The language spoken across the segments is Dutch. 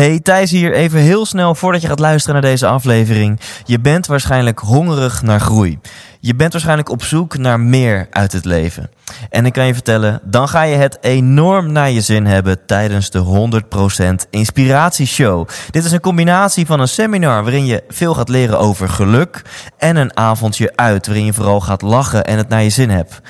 Hey, Thijs hier. Even heel snel voordat je gaat luisteren naar deze aflevering. Je bent waarschijnlijk hongerig naar groei. Je bent waarschijnlijk op zoek naar meer uit het leven. En ik kan je vertellen, dan ga je het enorm naar je zin hebben tijdens de 100% Inspiratieshow. Dit is een combinatie van een seminar waarin je veel gaat leren over geluk en een avondje uit waarin je vooral gaat lachen en het naar je zin hebt.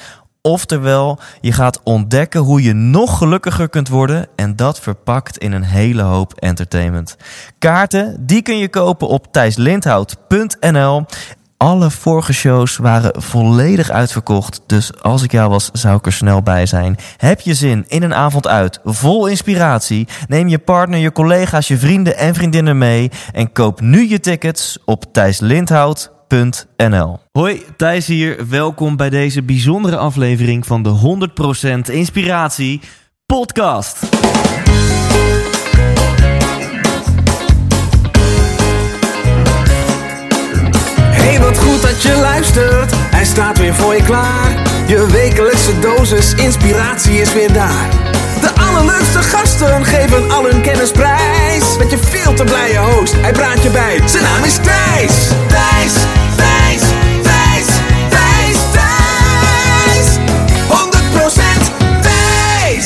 Oftewel, je gaat ontdekken hoe je nog gelukkiger kunt worden en dat verpakt in een hele hoop entertainment. Kaarten, die kun je kopen op thijslindhout.nl. Alle vorige shows waren volledig uitverkocht, dus als ik jou was, zou ik er snel bij zijn. Heb je zin in een avond uit, vol inspiratie? Neem je partner, je collega's, je vrienden en vriendinnen mee en koop nu je tickets op thijslindhout.nl. Hoi, Thijs hier. Welkom bij deze bijzondere aflevering van de 100% Inspiratie podcast. Hey, wat goed dat je luistert. Hij staat weer voor je klaar. Je wekelijkse dosis inspiratie is weer daar. De allerleukste gasten geven al hun kennis prijs. Met je veel te blije host, hij praat je bij. Zijn naam is Thijs. Thijs,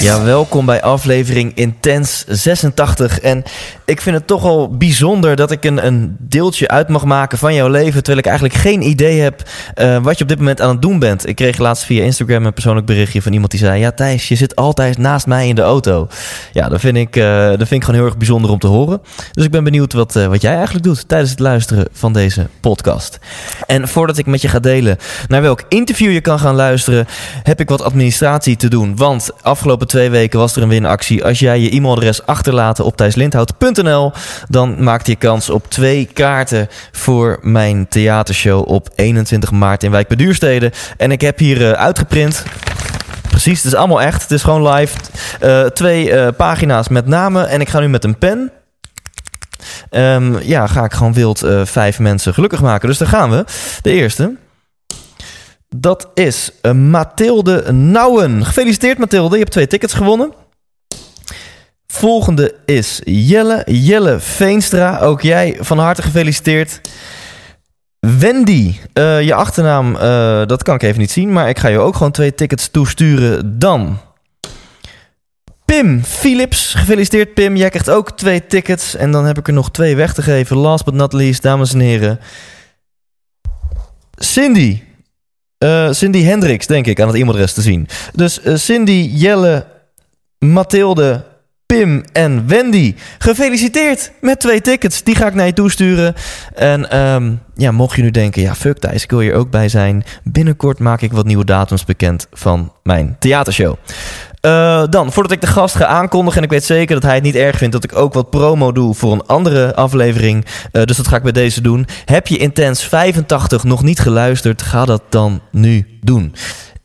Ja, welkom bij aflevering Intens 86. En ik vind het toch al bijzonder dat ik een, een deeltje uit mag maken van jouw leven. Terwijl ik eigenlijk geen idee heb eh, wat je op dit moment aan het doen bent. Ik kreeg laatst via Instagram een persoonlijk berichtje van iemand die zei: Ja, Thijs, je zit altijd naast mij in de auto. Ja, dat vind ik, eh, dat vind ik gewoon heel erg bijzonder om te horen. Dus ik ben benieuwd wat, eh, wat jij eigenlijk doet tijdens het luisteren van deze podcast. En voordat ik met je ga delen naar welk interview je kan gaan luisteren, heb ik wat administratie te doen. Want afgelopen twee weken was er een winactie. Als jij je e-mailadres achterlaat op thijslindhout.nl, dan maakt je kans op twee kaarten voor mijn theatershow op 21 maart in Wijk bij Duurstede. En ik heb hier eh, uitgeprint. Precies, het is allemaal echt. Het is gewoon live. Eh, twee eh, pagina's met namen. En ik ga nu met een pen. Ehm, ja, ga ik gewoon wild vijf mensen gelukkig maken. Dus daar gaan we. De eerste. Dat is eh, Mathilde Nouwen. Gefeliciteerd Mathilde, je hebt twee tickets gewonnen. Volgende is Jelle. Jelle Veenstra, ook jij van harte gefeliciteerd. Wendy, eh, je achternaam, eh, dat kan ik even niet zien, maar ik ga je ook gewoon twee tickets toesturen. Dan Pim Philips, gefeliciteerd Pim. Jij krijgt ook twee tickets en dan heb ik er nog twee weg te geven. Last but not least, dames en heren. Cindy, eh, Cindy Hendricks, denk ik, aan het e-mailadres te zien. Dus eh, Cindy, Jelle, Mathilde, Pim en Wendy. Gefeliciteerd met twee tickets. Die ga ik naar je toesturen. En ehm, ja, mocht je nu denken, ja, fuck Thijs, ik wil hier ook bij zijn. Binnenkort maak ik wat nieuwe datums bekend van mijn theatershow. Eh, dan, voordat ik de gast ga aankondigen, en ik weet zeker dat hij het niet erg vindt dat ik ook wat promo doe voor een andere aflevering. eh, dus dat ga ik bij deze doen. Heb je Intens 85 nog niet geluisterd? Ga dat dan nu doen.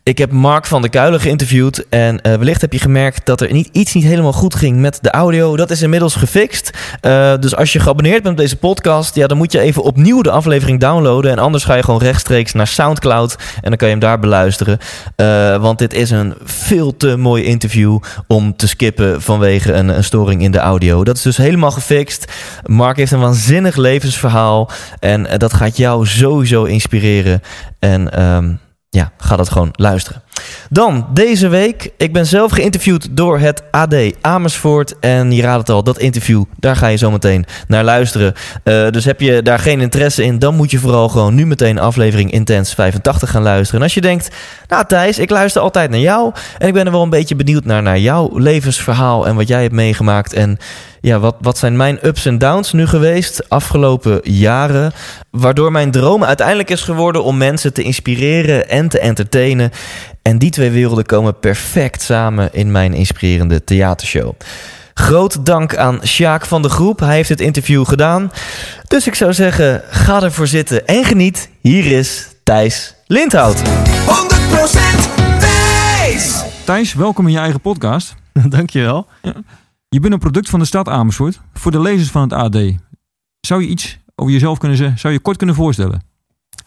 Ik heb Mark van der Kuilen geïnterviewd en eh, wellicht heb je gemerkt dat er niet, iets niet helemaal goed ging met de audio. Dat is inmiddels gefixt. Eh, dus als je geabonneerd bent op deze podcast, ja, dan moet je even opnieuw de aflevering downloaden. En anders ga je gewoon rechtstreeks naar Soundcloud en dan kan je hem daar beluisteren. Eh, want dit is een veel te mooi interview om te skippen vanwege een, storing in de audio. Dat is dus helemaal gefixt. Mark heeft een waanzinnig levensverhaal en dat gaat jou sowieso inspireren. En ehm, ja, ga dat gewoon luisteren. Dan, deze week, ik ben zelf geïnterviewd door het AD Amersfoort. En je raadt het al, dat interview, daar ga je zo meteen naar luisteren. Eh, dus heb je daar geen interesse in, dan moet je vooral gewoon nu meteen aflevering Intens 85 gaan luisteren. En als je denkt, nou Thijs, ik luister altijd naar jou. En ik ben er wel een beetje benieuwd naar, naar jouw levensverhaal en wat jij hebt meegemaakt. En ja, wat, wat zijn mijn ups en downs nu geweest afgelopen jaren? Waardoor mijn droom uiteindelijk is geworden om mensen te inspireren en te entertainen. En die twee werelden komen perfect samen in mijn inspirerende theatershow. Groot dank aan Sjaak van de Groep. Hij heeft dit interview gedaan. Dus ik zou zeggen, ga ervoor zitten en geniet. Hier is Thijs Lindhout. 100% Thijs. Thijs, welkom in je eigen podcast. Dankjewel. Je bent een product van de stad Amersfoort. Voor de lezers van het AD. Zou je iets over jezelf kunnen zeggen? Zou je kort kunnen voorstellen?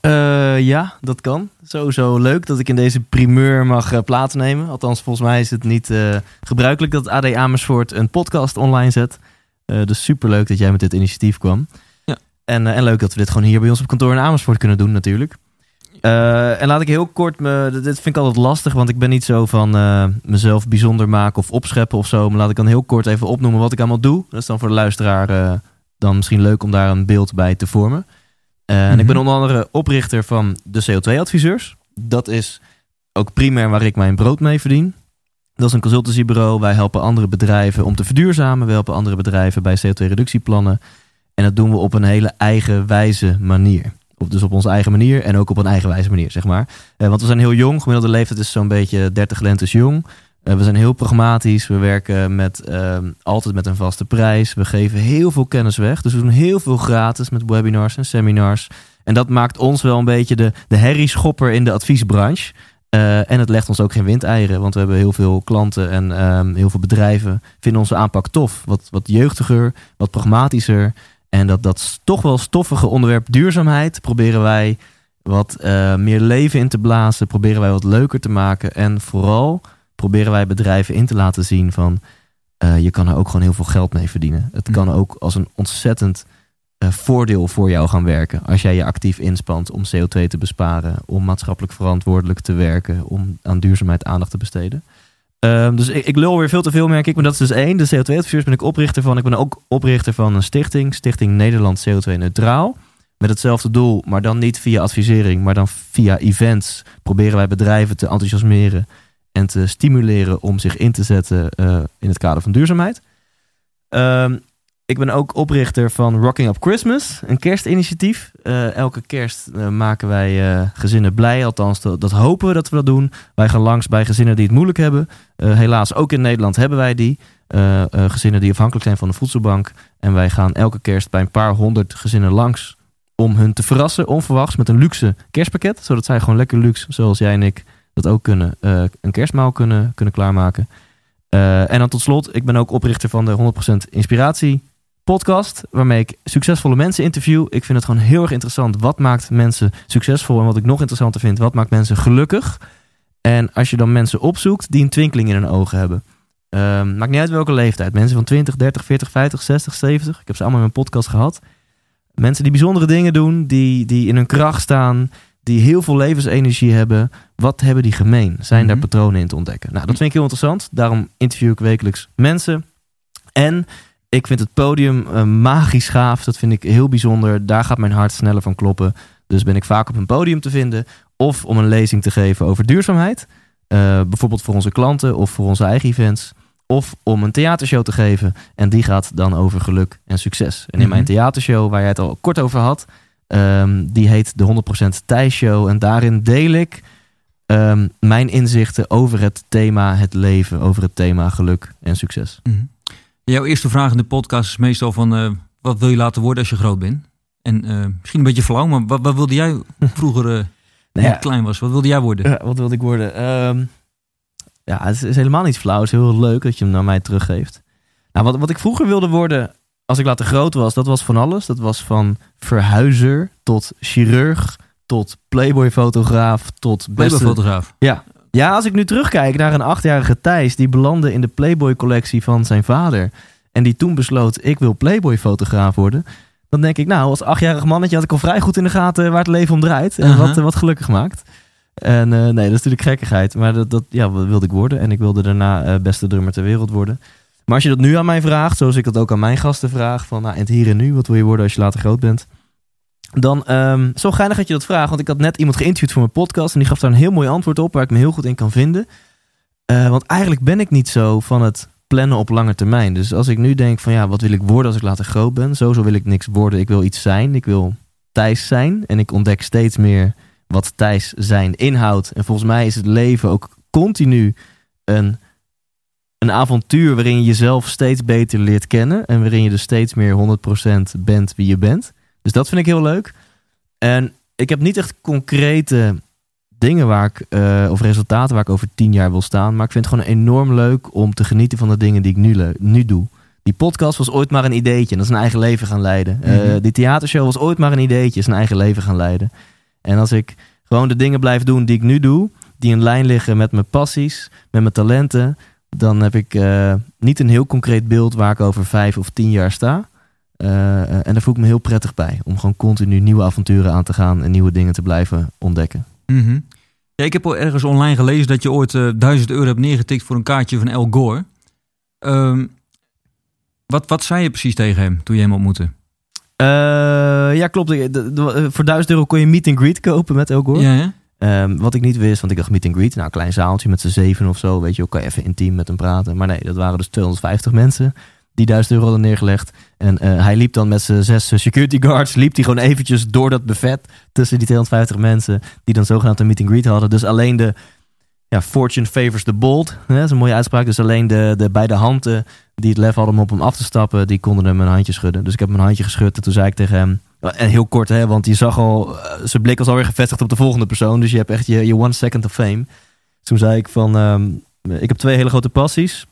Eh, ja, dat kan. Sowieso leuk dat ik in deze primeur mag eh, plaatsnemen. Althans, volgens mij is het niet eh, gebruikelijk dat AD Amersfoort een podcast online zet. Dus super leuk dat jij met dit initiatief kwam. Ja. En, en leuk dat we dit gewoon hier bij ons op kantoor in Amersfoort kunnen doen natuurlijk. En laat ik heel kort me. Dit vind ik altijd lastig, want ik ben niet zo van mezelf bijzonder maken of opscheppen of zo. Maar laat ik dan heel kort even opnoemen wat ik allemaal doe. Dat is dan voor de luisteraar dan misschien leuk om daar een beeld bij te vormen. Eh, En ik ben Mhm. onder andere oprichter van de CO2-adviseurs. Dat is ook primair waar ik mijn brood mee verdien. Dat is een consultancybureau. Wij helpen andere bedrijven om te verduurzamen. We helpen andere bedrijven bij CO2-reductieplannen. En dat doen we op een hele eigenwijze manier. Op, dus op onze eigen manier en ook op een eigenwijze manier, zeg maar. Eh, want we zijn heel jong. Gemiddelde leeftijd is zo'n beetje 30 lentes jong. Eh, we zijn heel pragmatisch. We werken met, ehm, altijd met een vaste prijs. We geven heel veel kennis weg. Dus we doen heel veel gratis met webinars en seminars. En dat maakt ons wel een beetje de, de herrieschopper in de adviesbranche. Eh, en het legt ons ook geen windeieren. Want we hebben heel veel klanten en ehm, heel veel bedrijven vinden onze aanpak tof. Wat, wat jeugdiger, wat pragmatischer. En dat, dat toch wel stoffige onderwerp duurzaamheid proberen wij wat eh, meer leven in te blazen. Proberen wij wat leuker te maken. En vooral proberen wij bedrijven in te laten zien van... eh, je kan er ook gewoon heel veel geld mee verdienen. Het kan ook als een ontzettend eh, voordeel voor jou gaan werken. Als jij je actief inspant om CO2 te besparen. Om maatschappelijk verantwoordelijk te werken. Om aan duurzaamheid aandacht te besteden. Ehm, dus ik, ik lul weer veel te veel, merk ik. Maar dat is dus één. De CO2-adviseurs ben ik oprichter van. Ik ben ook oprichter van een stichting. Stichting Nederland CO2 Neutraal. Met hetzelfde doel, maar dan niet via advisering, maar dan via events. Proberen wij bedrijven te enthousiasmeren en te stimuleren om zich in te zetten eh, in het kader van duurzaamheid. Ehm, ik ben ook oprichter van Rocking Up Christmas, een kerstinitiatief. Eh, elke kerst eh, maken wij gezinnen blij, althans dat, dat hopen we dat we dat doen. Wij gaan langs bij gezinnen die het moeilijk hebben. Helaas, ook in Nederland hebben wij die. Gezinnen die afhankelijk zijn van de voedselbank. En wij gaan elke kerst bij een paar honderd gezinnen langs om hun te verrassen, onverwachts, met een luxe kerstpakket. Zodat zij gewoon lekker luxe, zoals jij en ik dat ook kunnen, eh, een kerstmaal kunnen, kunnen klaarmaken. Eh, en dan tot slot, ik ben ook oprichter van de 100% Inspiratie podcast, waarmee ik succesvolle mensen interview. Ik vind het gewoon heel erg interessant. Wat maakt mensen succesvol? En wat ik nog interessanter vind, wat maakt mensen gelukkig? En als je dan mensen opzoekt die een twinkeling in hun ogen hebben. Ehm, maakt niet uit welke leeftijd. Mensen van 20, 30, 40, 50, 60, 70. Ik heb ze allemaal in mijn podcast gehad. Mensen die bijzondere dingen doen, die, die in hun kracht staan, die heel veel levensenergie hebben. Wat hebben die gemeen? Zijn daar Mhm. patronen in te ontdekken? Nou, dat vind ik heel interessant. Daarom interview ik wekelijks mensen. En ik vind het podium eh, magisch gaaf. Dat vind ik heel bijzonder. Daar gaat mijn hart sneller van kloppen. Dus ben ik vaak op een podium te vinden. Of om een lezing te geven over duurzaamheid. Eh, bijvoorbeeld voor onze klanten of voor onze eigen events. Of om een theatershow te geven. En die gaat dan over geluk en succes. En in mijn Mhm. theatershow, waar jij het al kort over had. Ehm, die heet de 100% Thijs Show. En daarin deel ik ehm, mijn inzichten over het thema het leven. Over het thema geluk en succes. Mhm. Jouw eerste vraag in de podcast is meestal van... eh, wat wil je laten worden als je groot bent? En eh, misschien een beetje flauw, maar wat, wat wilde jij vroeger toen Nou je klein was? Wat wilde jij worden? Ja, wat wilde ik worden? Ehm, ja, het is, is helemaal niet flauw. Het is heel leuk dat je hem naar mij teruggeeft. Nou, wat, wat ik vroeger wilde worden als ik later groot was, dat was van alles. Dat was van verhuizer tot chirurg, tot playboy-fotograaf, tot beste... Playboy-fotograaf. Ja, als ik nu terugkijk naar een achtjarige Thijs... die belandde in de Playboy-collectie van zijn vader... en die toen besloot, ik wil Playboy-fotograaf worden... dan denk ik, nou, als achtjarig mannetje had ik al vrij goed in de gaten... waar het leven om draait en wat, wat gelukkig maakt. En eh, nee, dat is natuurlijk gekkigheid. Maar dat, dat ja, wilde ik worden. En ik wilde daarna eh, beste drummer ter wereld worden. Maar als je dat nu aan mij vraagt, zoals ik dat ook aan mijn gasten vraag... van nou, in het hier en nu, wat wil je worden als je later groot bent... Dan, ehm, zo geinig dat je dat vraagt. Want ik had net iemand geïnterviewd voor mijn podcast. En die gaf daar een heel mooi antwoord op. Waar ik me heel goed in kan vinden. Eh, want eigenlijk ben ik niet zo van het plannen op lange termijn. Dus als ik nu denk van ja, wat wil ik worden als ik later groot ben? Sowieso wil ik niks worden. Ik wil iets zijn. Ik wil Thijs zijn. En ik ontdek steeds meer wat Thijs zijn inhoudt. En volgens mij is het leven ook continu een, een avontuur waarin je jezelf steeds beter leert kennen. En waarin je dus steeds meer 100% bent wie je bent. Dus dat vind ik heel leuk. En ik heb niet echt concrete dingen waar ik, eh, of resultaten waar ik over tien jaar wil staan. Maar ik vind het gewoon enorm leuk om te genieten van de dingen die ik nu, nu doe. Die podcast was ooit maar een ideetje. En dat is een eigen leven gaan leiden. Eh, Mhm. die theatershow was ooit maar een ideetje. Is een eigen leven gaan leiden. En als ik gewoon de dingen blijf doen die ik nu doe. Die in lijn liggen met mijn passies, met mijn talenten. Dan heb ik eh, niet een heel concreet beeld waar ik over vijf of tien jaar sta. Eh, eh, en daar voel ik me heel prettig bij. Om gewoon continu nieuwe avonturen aan te gaan en nieuwe dingen te blijven ontdekken. Mhm. ja, ik heb al ergens online gelezen dat je ooit eh 1000 euro hebt neergetikt voor een kaartje van El Gore. Ehm, wat, wat zei je precies tegen hem toen je hem ontmoette? Ja, klopt. De- de- de- voor 1000 euro kon je meet and greet kopen met El Gore. Ja, ja? Ehm, wat ik niet wist, want ik dacht meet and greet. Nou, klein zaaltje met z'n zeven of zo. Weet je, ook kan even intiem met hem praten. Maar nee, dat waren dus 250 mensen die 1000 euro hadden neergelegd. En eh, hij liep dan met zijn zes security guards. Liep hij gewoon eventjes door dat buffet tussen die 250 mensen. Die dan zogenaamd een meet and greet hadden. Dus alleen de ja, fortune favors the bold. Hè, dat is een mooie uitspraak. Dus alleen de, de beide handen die het lef hadden om op hem af te stappen. Die konden hem een handje schudden. Dus ik heb hem een handje geschud. En toen zei ik tegen hem... En heel kort, hè, want je zag al... eh, zijn blik was alweer gevestigd op de volgende persoon. Dus je hebt echt je, je one second of fame. Toen zei ik van... ehm, ik heb twee hele grote passies.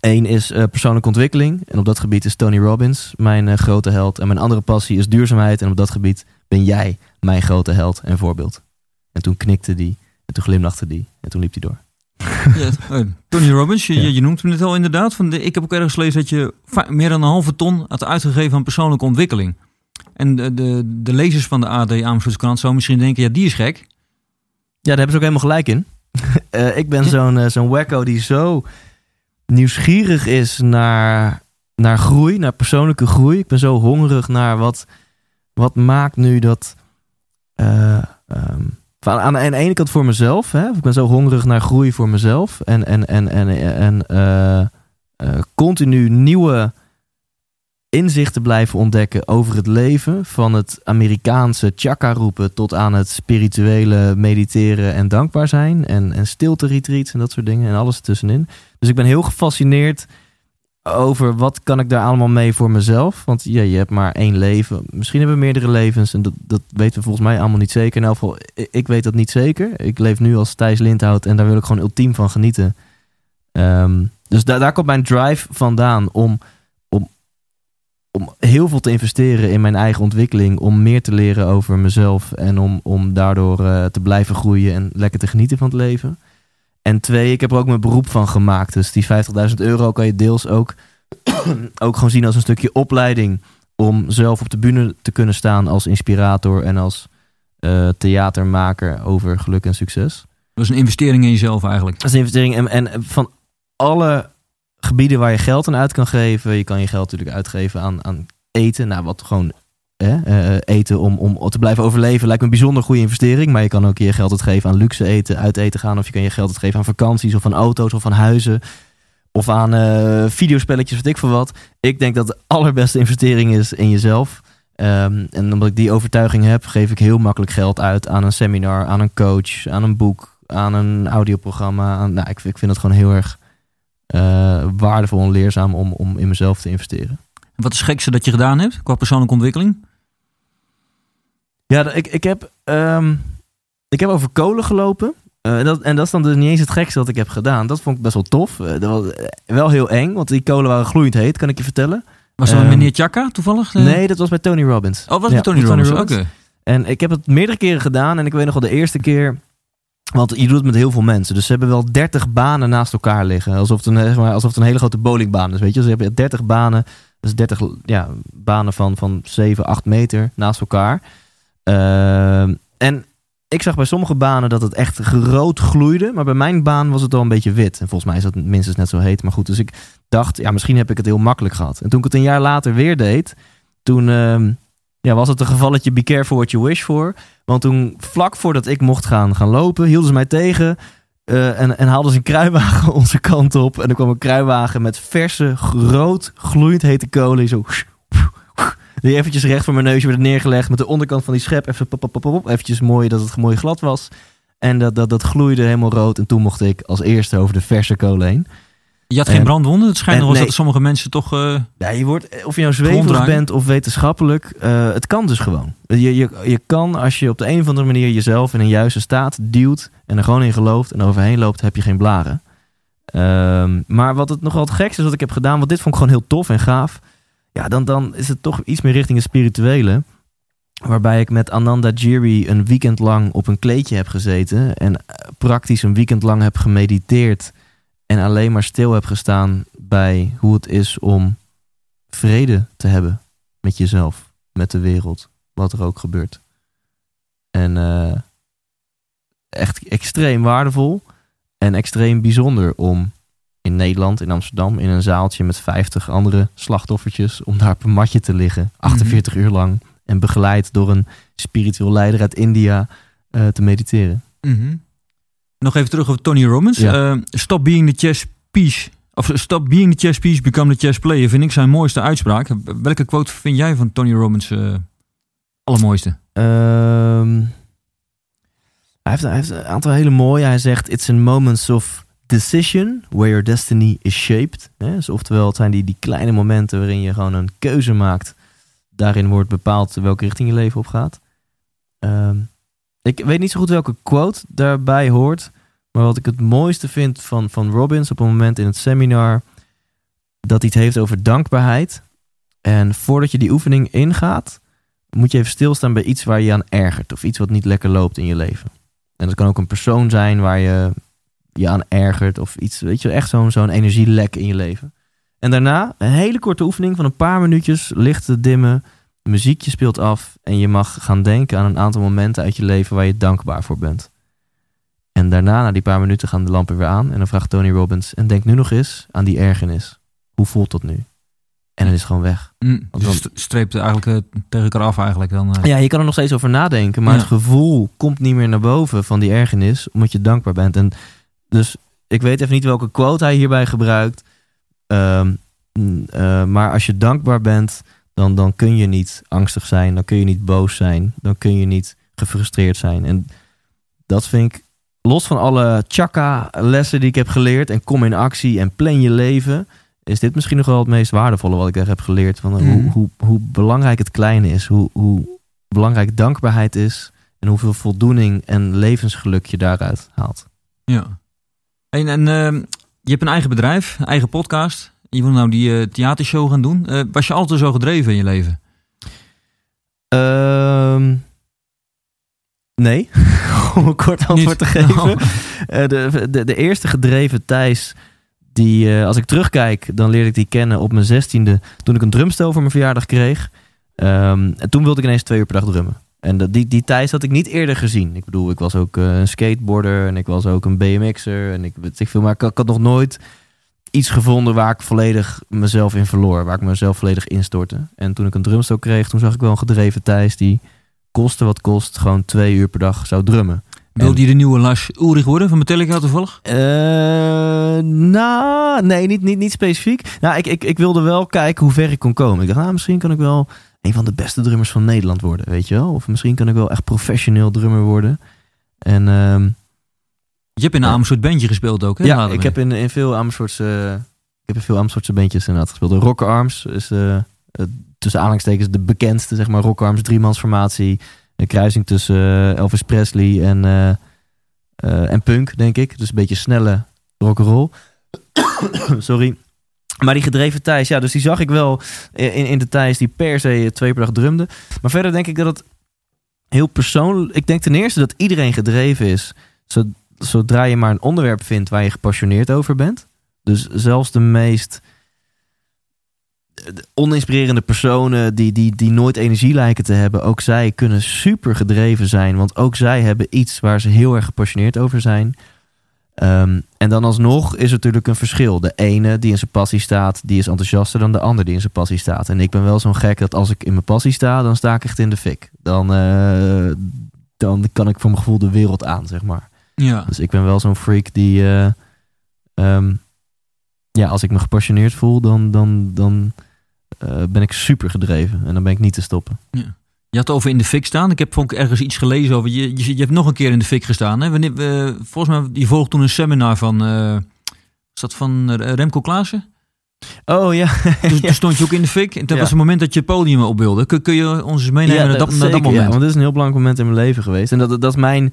Eén is eh, persoonlijke ontwikkeling. En op dat gebied is Tony Robbins mijn eh, grote held. En mijn andere passie is duurzaamheid. En op dat gebied ben jij mijn grote held en voorbeeld. En toen knikte die. En toen glimlachte die. En toen liep hij door. Ja, Tony Robbins, je, Ja. je, noemt hem net al inderdaad. Van de, ik heb ook ergens gelezen dat je meer dan een halve ton had uitgegeven aan persoonlijke ontwikkeling. En de, de, de lezers van de AD Amersfoortse krant zouden misschien denken, ja die is gek. Ja, daar hebben ze ook helemaal gelijk in. Eh, ik ben Ja. zo'n eh, zo'n wacko die zo nieuwsgierig is naar, naar groei, naar persoonlijke groei. Ik ben zo hongerig naar wat, wat maakt nu dat... ehm, van aan, aan de ene kant voor mezelf. Hè? Ik ben zo hongerig naar groei voor mezelf. En, en, en, en, en eh, eh, continu nieuwe inzichten blijven ontdekken over het leven. Van het Amerikaanse chakra roepen tot aan het spirituele mediteren en dankbaar zijn. En, en stilte retreats en dat soort dingen. En alles ertussenin. Dus ik ben heel gefascineerd over wat kan ik daar allemaal mee voor mezelf. Want ja, je hebt maar één leven. Misschien hebben we meerdere levens. En dat, dat weten we volgens mij allemaal niet zeker. In elk geval, ik, weet dat niet zeker. Ik leef nu als Thijs Lindhout en daar wil ik gewoon ultiem van genieten. Ehm, dus daar, daar komt mijn drive vandaan om, om heel veel te investeren in mijn eigen ontwikkeling. Om meer te leren over mezelf. En om, om daardoor eh, te blijven groeien en lekker te genieten van het leven. En twee, ik heb er ook mijn beroep van gemaakt. Dus die 50.000 euro kan je deels ook, ook gewoon zien als een stukje opleiding. Om zelf op de bühne te kunnen staan als inspirator en als eh, theatermaker over geluk en succes. Dat is een investering in jezelf eigenlijk. Dat is een investering. En, en van alle gebieden waar je geld aan uit kan geven. Je kan je geld natuurlijk uitgeven aan, aan eten. Nou, wat gewoon hè, eh, eten om, om te blijven overleven lijkt me een bijzonder goede investering. Maar je kan ook je geld uitgeven aan luxe eten, uit eten gaan. Of je kan je geld uitgeven aan vakanties of aan auto's of aan huizen. Of aan eh, videospelletjes, weet ik veel wat. Ik denk dat de allerbeste investering is in jezelf. Ehm, en omdat ik die overtuiging heb, geef ik heel makkelijk geld uit aan een seminar, aan een coach, aan een boek, aan een audioprogramma. Aan, nou, ik, ik vind het gewoon heel erg eh, waardevol en leerzaam om, om in mezelf te investeren. En wat is het gekste dat je gedaan hebt qua persoonlijke ontwikkeling? Ja, ik, ik, heb, ehm, ik heb over kolen gelopen. Eh, en, dat, en dat is dan dus niet eens het gekste wat ik heb gedaan. Dat vond ik best wel tof. Eh, dat was wel heel eng, want die kolen waren gloeiend heet, kan ik je vertellen. Was dat met Ehm, meneer Chaka toevallig? Nee, dat was bij Tony Robbins. Oh, was Ja, met Tony met Robbins? Oké. En ik heb het meerdere keren gedaan. En ik weet nog wel de eerste keer. Want je doet het met heel veel mensen. Dus ze hebben wel 30 banen naast elkaar liggen. Alsof het een, alsof het een hele grote bowlingbaan is. Weet je? Dus ze hebben 30 banen. Dus 30 ja, banen van, van 7, 8 meter naast elkaar. Ehm, en ik zag bij sommige banen dat het echt rood gloeide. Maar bij mijn baan was het al een beetje wit. En volgens mij is dat minstens net zo heet. Maar goed, dus ik dacht, ja, misschien heb ik het heel makkelijk gehad. En toen ik het een jaar later weer deed. Toen ehm, ja, was het een gevalletje be careful what you wish for. Want toen, vlak voordat ik mocht gaan, gaan lopen, hielden ze mij tegen. eh, en, en haalden ze een kruiwagen onze kant op. En er kwam een kruiwagen met verse, rood, gloeiend hete kolen. Zo, die eventjes recht voor mijn neusje werd neergelegd. Met de onderkant van die schep even pop, pop, pop. Eventjes mooi dat het mooi glad was. En dat, dat, dat gloeide helemaal rood. En toen mocht ik als eerste over de verse kolen heen. Je had geen En- brandwonden? Het schijnt nog nee. dat sommige mensen toch... eh, Ja, je wordt, of je nou zweverig bent of wetenschappelijk, eh, het kan dus gewoon. Je, je, je kan als je op de een of andere manier jezelf in een juiste staat duwt en er gewoon in gelooft en overheen loopt, heb je geen blaren. Ehm, maar wat het nog wel het gekste is wat ik heb gedaan, want dit vond ik gewoon heel tof en gaaf. Ja, dan, dan is het toch iets meer richting het spirituele. Waarbij ik met Ananda Giri een weekend lang op een kleedje heb gezeten. En eh, praktisch een weekend lang heb gemediteerd. En alleen maar stil heb gestaan bij hoe het is om vrede te hebben met jezelf, met de wereld, wat er ook gebeurt. En eh, echt extreem waardevol en extreem bijzonder om in Nederland, in Amsterdam, in een zaaltje met 50 andere slachtoffertjes, om daar op een matje te liggen, 48 uur lang, en begeleid door een spiritueel leider uit India eh, te mediteren. Mhm. Nog even terug over Tony Robbins. Ja. Eh, stop being the chess piece. Of stop being the chess piece, become the chess player. Vind ik zijn mooiste uitspraak. Welke quote vind jij van Tony Robbins eh allermooiste? Ehm, hij, heeft, hij heeft een aantal hele mooie. Hij zegt: It's in moments of decision where your destiny is shaped. Hè? Dus oftewel, het zijn die, die kleine momenten waarin je gewoon een keuze maakt. Daarin wordt bepaald welke richting je leven op gaat. Ehm, ik weet niet zo goed welke quote daarbij hoort. Maar wat ik het mooiste vind van, van Robbins op een moment in het seminar. dat hij het heeft over dankbaarheid. En voordat je die oefening ingaat moet je even stilstaan bij iets waar je aan ergert. Of iets wat niet lekker loopt in je leven. En dat kan ook een persoon zijn waar je je aan ergert. Of iets, weet je, echt zo'n zo'n energielek in je leven. En daarna een hele korte oefening van een paar minuutjes. Licht te dimmen. Muziekje speelt af. En je mag gaan denken aan een aantal momenten uit je leven waar je dankbaar voor bent. En daarna, na die paar minuten, gaan de lampen weer aan. En dan vraagt Tony Robbins. En denk nu nog eens aan die ergernis. Hoe voelt dat nu? En het is gewoon weg. Mm, Want dus dan- st- streept eigenlijk eh, tegen elkaar af eigenlijk dan. eh. Ja, je kan er nog steeds over nadenken, maar Ja. het gevoel komt niet meer naar boven van die ergernis, omdat je dankbaar bent. En dus ik weet even niet welke quote hij hierbij gebruikt. Ehm, eh, maar als je dankbaar bent, dan, dan kun je niet angstig zijn, dan kun je niet boos zijn, dan kun je niet gefrustreerd zijn. En dat vind ik, los van alle chakra-lessen die ik heb geleerd en kom in actie en plan je leven, is dit misschien nog wel het meest waardevolle wat ik heb geleerd. Van hoe, Mhm. hoe, hoe belangrijk het kleine is, hoe, hoe belangrijk dankbaarheid is en hoeveel voldoening en levensgeluk je daaruit haalt. Ja. En, en ehm, je hebt een eigen bedrijf, eigen podcast. Je wil nou die eh, theatershow gaan doen. Eh, was je altijd zo gedreven in je leven? Ehm, nee, om een kort antwoord te geven. Eh, de, de, de eerste gedreven Thijs, die, als ik terugkijk, dan leerde ik die kennen op mijn zestiende, toen ik een drumstel voor mijn verjaardag kreeg. Ehm, en toen wilde ik ineens twee uur per dag drummen. En dat- die, die Thijs had ik niet eerder gezien. Ik bedoel, ik was ook een skateboarder en ik was ook een BMX'er. En ik ik veel, maar ik had nog nooit iets gevonden waar ik volledig mezelf in verloor. Waar ik mezelf volledig instortte. En toen ik een drumstel kreeg, toen zag ik wel een gedreven Thijs die koste wat kost, gewoon twee uur per dag zou drummen. Wilde je de nieuwe Lars Ulrich worden van Metallica toevallig? Eh, nou, nee, niet, niet, niet specifiek. Nou, ik, ik, ik wilde wel kijken hoe ver ik kon komen. Ik dacht, nou, misschien kan ik wel een van de beste drummers van Nederland worden, weet je wel? Of misschien kan ik wel echt professioneel drummer worden. En ehm, Je hebt in een. Amersfoort bandje gespeeld ook, hè? ja, ik heb in, in veel Amersfoortse, ik heb in veel Amersfoortse bandjes inderdaad gespeeld. Rock Arms is eh, tussen aanhalingstekens de bekendste, zeg maar, Rock Arms driemansformatie. Een kruising tussen eh, Elvis Presley en, eh, en punk, denk ik. Dus een beetje snelle rock'n'roll. Sorry. Maar die gedreven Thijs, ja, dus die zag ik wel in, in de Thijs die per se twee per dag drumde. Maar verder denk ik dat het heel persoonlijk... Ik denk ten eerste dat iedereen gedreven is. Zo, zodra je maar een onderwerp vindt waar je gepassioneerd over bent. Dus zelfs de meest de oninspirerende personen die, die, die nooit energie lijken te hebben, ook zij kunnen super gedreven zijn. Want ook zij hebben iets waar ze heel erg gepassioneerd over zijn. Ehm, en dan alsnog is er natuurlijk een verschil. De ene die in zijn passie staat, die is enthousiaster dan de ander die in zijn passie staat. En ik ben wel zo'n gek dat als ik in mijn passie sta, dan sta ik echt in de fik. Dan, eh, dan kan ik voor mijn gevoel de wereld aan, zeg maar. Ja. Dus ik ben wel zo'n freak die... eh, ehm, ja, als ik me gepassioneerd voel, dan, dan, dan eh, ben ik super gedreven. En dan ben ik niet te stoppen. Je had over in de fik staan. Ik heb vond ik ergens iets gelezen over. Je, je, je hebt nog een keer in de fik gestaan. Hè? Wanneer, eh, volgens mij, je volgt toen een seminar van. eh was dat van Remco Klaassen? Oh ja. Toen, toen stond je ook in de fik. En dat Ja. was het moment dat je het podium op wilde. Kun, kun je ons eens meenemen Ja, naar, dat, zeker, dat moment? Ja, want dit is een heel belangrijk moment in mijn leven geweest. En dat, dat is mijn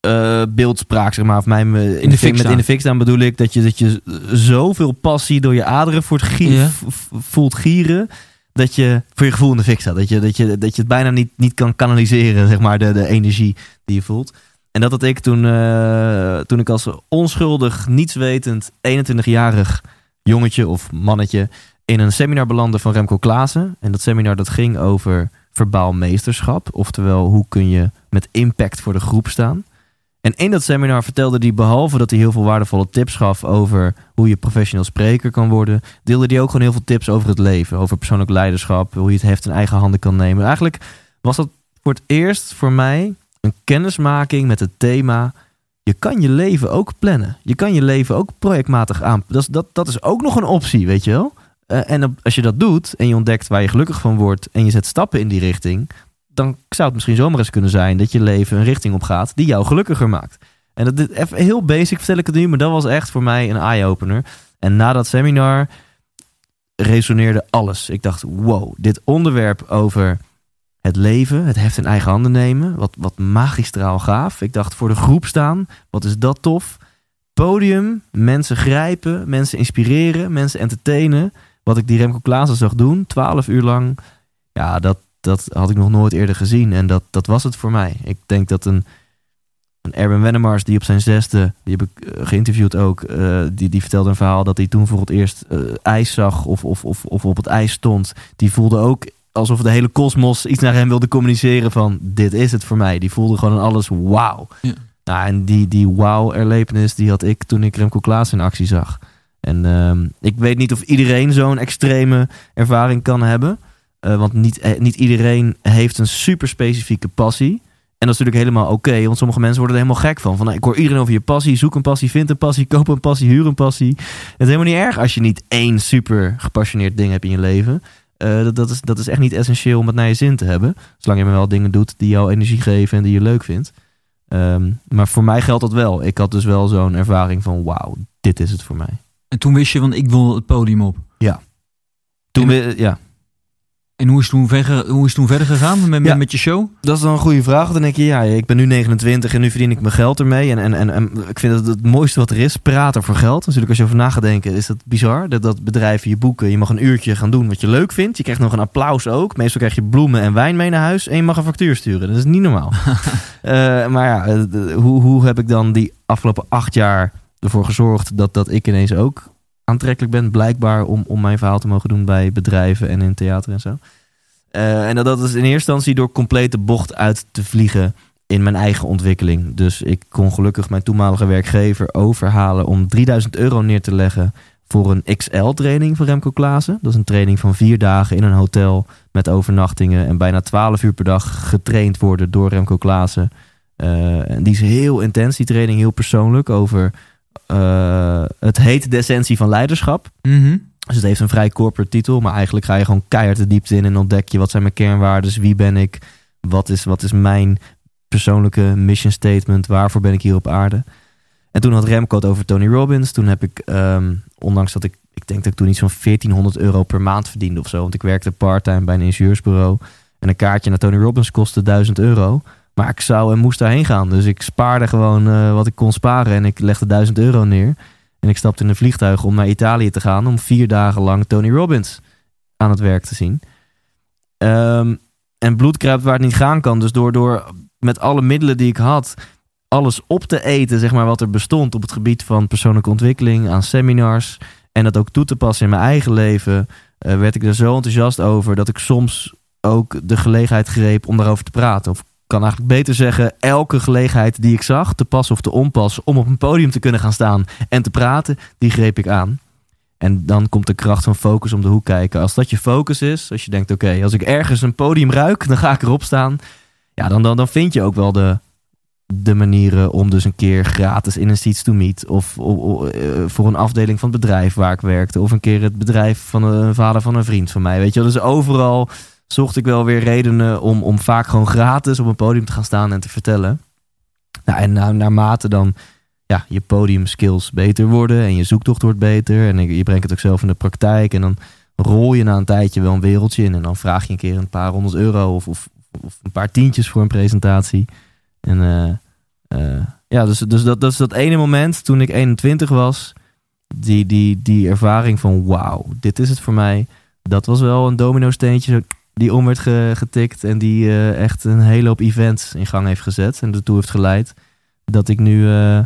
eh, beeldspraak, zeg maar. Of mijn, eh, in, de fik, met staan. in de fik staan bedoel ik dat je, dat je zoveel passie door je aderen voelt, gie- Ja. v- v- voelt gieren. Dat je voor je gevoel in de fik staat. Dat je, dat je, dat je het bijna niet, niet kan kanaliseren, zeg maar, de, de energie die je voelt. En dat had ik toen, eh, toen ik als onschuldig, nietswetend, 21-jarig jongetje of mannetje in een seminar belandde van Remco Klaassen. En dat seminar dat ging over verbaal meesterschap. Oftewel, hoe kun je met impact voor de groep staan. En in dat seminar vertelde hij, behalve dat hij heel veel waardevolle tips gaf over hoe je professioneel spreker kan worden, deelde hij ook gewoon heel veel tips over het leven, over persoonlijk leiderschap, hoe je het heft in eigen handen kan nemen. Eigenlijk was dat voor het eerst voor mij een kennismaking met het thema. Je kan je leven ook plannen. Je kan je leven ook projectmatig aan. Dat is, dat, dat is ook nog een optie, weet je wel. Uh, en als je dat doet en je ontdekt waar je gelukkig van wordt en je zet stappen in die richting, dan zou het misschien zomaar eens kunnen zijn dat je leven een richting op gaat die jou gelukkiger maakt. En dat is even heel basic vertel ik het nu, maar dat was echt voor mij een eye-opener. En na dat seminar resoneerde alles. Ik dacht, wow, dit onderwerp over het leven, het heft in eigen handen nemen, wat, wat magistraal gaaf. Ik dacht, voor de groep staan, wat is dat tof. Podium, mensen grijpen, mensen inspireren, mensen entertainen. Wat ik die Remco Klaassen zag doen, twaalf uur lang. Ja, dat, dat had ik nog nooit eerder gezien. En dat, dat was het voor mij. Ik denk dat een, een Erwin Wennemars, die op zijn zesde, die heb ik eh, geïnterviewd ook, uh, die, die vertelde een verhaal dat hij toen voor het eerst uh, ijs zag of, of, of, of op het ijs stond. Die voelde ook alsof de hele kosmos iets naar hem wilde communiceren van dit is het voor mij. Die voelde gewoon alles wauw. Ja. Nou, en die, die wauw-erlevenis die had ik toen ik Remco Klaas in actie zag. En uh, ik weet niet of iedereen zo'n extreme ervaring kan hebben. Uh, want niet, eh, niet iedereen heeft een super specifieke passie. En dat is natuurlijk helemaal oké, want sommige mensen worden er helemaal gek van. van nou, ik hoor iedereen over je passie, zoek een passie, vind een passie, koop een passie, huur een passie. Het is helemaal niet erg als je niet één super gepassioneerd ding hebt in je leven. Uh, dat, dat, is, dat is echt niet essentieel om het naar je zin te hebben. Zolang je maar wel dingen doet die jou energie geven en die je leuk vindt. Um, maar voor mij geldt dat wel. Ik had dus wel zo'n ervaring van wauw, dit is het voor mij. En toen wist je, want ik wil het podium op. Ja. Toen, we, ja. En hoe is, toen verder, hoe is toen verder gegaan met, Ja. met je show? Dat is dan een goede vraag. Dan denk je, ja, ik ben nu 29 en nu verdien ik mijn geld ermee. En, en, en, en ik vind dat het mooiste wat er is, praten voor geld. Natuurlijk, als je over na gaat denken, is dat bizar. Dat, dat bedrijven je boeken, je mag een uurtje gaan doen wat je leuk vindt. Je krijgt nog een applaus ook. Meestal krijg je bloemen en wijn mee naar huis en je mag een factuur sturen. Dat is niet normaal. Eh, maar ja, eh, hoe, hoe heb ik dan die afgelopen acht jaar ervoor gezorgd dat, dat ik ineens ook aantrekkelijk ben, blijkbaar, om, om mijn verhaal te mogen doen bij bedrijven en in theater en zo. Eh, en dat, dat is in eerste instantie door complete bocht uit te vliegen in mijn eigen ontwikkeling. Dus ik kon gelukkig mijn toenmalige werkgever overhalen om 3000 euro neer te leggen voor een XL-training van Remco Klaassen. Dat is een training van vier dagen in een hotel met overnachtingen en bijna 12 uur per dag getraind worden door Remco Klaassen. Eh, en die is heel intens, die training, heel persoonlijk over eh, het heet de essentie van leiderschap. Mhm. Dus het heeft een vrij corporate titel, maar eigenlijk ga je gewoon keihard de diepte in en ontdek je wat zijn mijn kernwaarden, wie ben ik, wat is, wat is mijn persoonlijke mission statement, waarvoor ben ik hier op aarde. En toen had Remco het over Tony Robbins. Toen heb ik, ehm, ondanks dat ik, ik denk dat ik toen iets van 1400 euro per maand verdiende of zo, want ik werkte parttime bij een ingenieursbureau en een kaartje naar Tony Robbins kostte 1000 euro. Maar ik zou en moest daarheen gaan. Dus ik spaarde gewoon eh, wat ik kon sparen en ik legde 1000 euro neer. En ik stapte in een vliegtuig om naar Italië te gaan om vier dagen lang Tony Robbins aan het werk te zien. Ehm, en bloed kruipt waar het niet gaan kan. Dus door, door met alle middelen die ik had, alles op te eten, zeg maar, wat er bestond op het gebied van persoonlijke ontwikkeling, aan seminars. En dat ook toe te passen in mijn eigen leven, eh, werd ik er zo enthousiast over dat ik soms ook de gelegenheid greep om daarover te praten. Of kan eigenlijk beter zeggen, elke gelegenheid die ik zag, te pas of te onpas, om op een podium te kunnen gaan staan en te praten, die greep ik aan. En dan komt de kracht van focus om de hoek kijken. Als dat je focus is, als je denkt, oké, als ik ergens een podium ruik, dan ga ik erop staan. Ja, dan, dan, dan vind je ook wel de, de manieren om dus een keer gratis in een Seats to Meet. Of, of- eh, voor een afdeling van het bedrijf waar ik werkte. Of een keer het bedrijf van een vader van een vriend van mij. Weet je wel, dus overal zocht ik wel weer redenen om, om vaak gewoon gratis op een podium te gaan staan en te vertellen. Nou, en na, naarmate dan ja, je podiumskills beter worden en je zoektocht wordt beter en je brengt het ook zelf in de praktijk en dan rol je na een tijdje wel een wereldje in en dan vraag je een keer een paar honderd euro of, of, of een paar tientjes voor een presentatie. En eh, eh, ja, dus, dus dat, dat is dat ene moment toen ik 21 was, die, die, die ervaring van wauw, dit is het voor mij. Dat was wel een domino steentje die om werd ge- getikt en die eh, echt een hele hoop events in gang heeft gezet en ertoe heeft geleid dat ik nu eh, eh,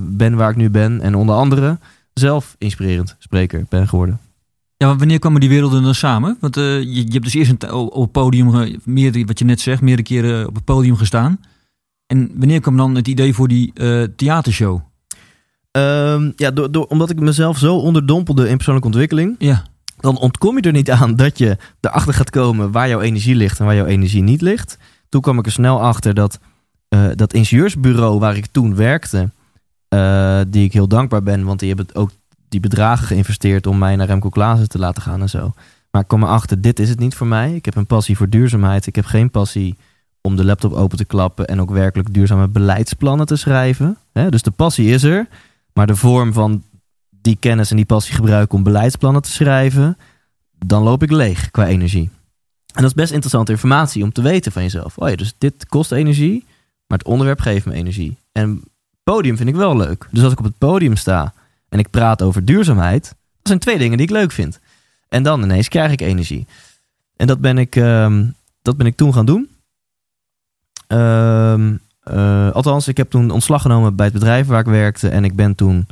ben waar ik nu ben. En onder andere zelf inspirerend spreker ben geworden. Ja, maar wanneer kwamen die werelden dan samen? Want je, je hebt dus eerst een, op het podium, meerdere, wat je net zegt, meerdere keren op het podium gestaan. En wanneer kwam dan het idee voor die theatershow? Ehm, ja, door, door, omdat ik mezelf zo onderdompelde in persoonlijke ontwikkeling, Ja, dan ontkom je er niet aan dat je erachter gaat komen waar jouw energie ligt en waar jouw energie niet ligt. Toen kwam ik er snel achter dat eh, dat ingenieursbureau waar ik toen werkte, eh, die ik heel dankbaar ben, want die hebben ook die bedragen geïnvesteerd om mij naar Remco Klaassen te laten gaan en zo. Maar ik kwam erachter, dit is het niet voor mij. Ik heb een passie voor duurzaamheid. Ik heb geen passie om de laptop open te klappen en ook werkelijk duurzame beleidsplannen te schrijven. Dus de passie is er, maar de vorm van die kennis en die passie gebruiken om beleidsplannen te schrijven, dan loop ik leeg qua energie. En dat is best interessante informatie om te weten van jezelf. Oh ja, dus dit kost energie, maar het onderwerp geeft me energie. En podium vind ik wel leuk. Dus als ik op het podium sta en ik praat over duurzaamheid, dat zijn twee dingen die ik leuk vind. En dan ineens krijg ik energie. En dat ben ik, ehm, dat ben ik toen gaan doen. Ehm, eh, althans, ik heb toen ontslag genomen bij het bedrijf waar ik werkte. En ik ben toen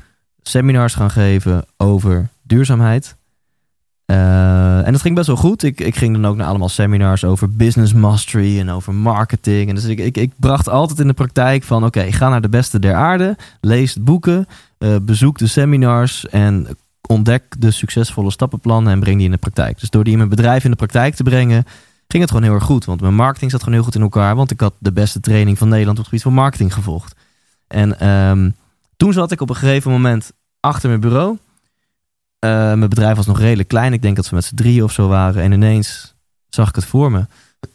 seminars gaan geven over duurzaamheid. Eh, en dat ging best wel goed. Ik, ik ging dan ook naar allemaal seminars over business mastery en over marketing. En dus ik, ik, ik bracht altijd in de praktijk van... oké, ga naar de beste der aarde, lees boeken, eh, bezoek de seminars... en ontdek de succesvolle stappenplannen en breng die in de praktijk. Dus door die in mijn bedrijf in de praktijk te brengen... ging het gewoon heel erg goed. Want mijn marketing zat gewoon heel goed in elkaar... want ik had de beste training van Nederland op het gebied van marketing gevolgd. En ehm, toen zat ik op een gegeven moment achter mijn bureau... Eh, mijn bedrijf was nog redelijk klein. Ik denk dat we met z'n drieën of zo waren. En ineens zag ik het voor me.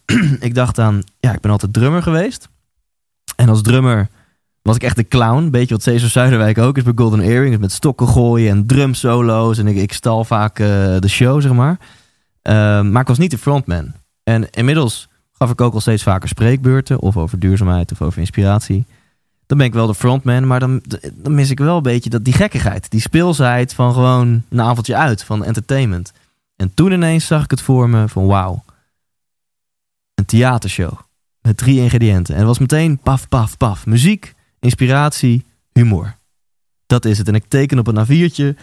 ik dacht aan, ja, ik ben altijd drummer geweest. En als drummer was ik echt een clown. Beetje wat Cesar Zuiderwijk ook is bij Golden Earring. Met stokken gooien en drum solo's. En ik, ik stal vaak eh, de show, zeg maar. Ehm, maar ik was niet de frontman. En inmiddels gaf ik ook al steeds vaker spreekbeurten. Of over duurzaamheid of over inspiratie. Dan ben ik wel de frontman, maar dan, dan mis ik wel een beetje dat, die gekkigheid. Die speelsheid van gewoon een avondje uit, van entertainment. En toen ineens zag ik het voor me van wauw. Een theatershow. Met drie ingrediënten. En het was meteen paf, paf, paf. Muziek, inspiratie, humor. Dat is het. En ik teken op een A4'tje,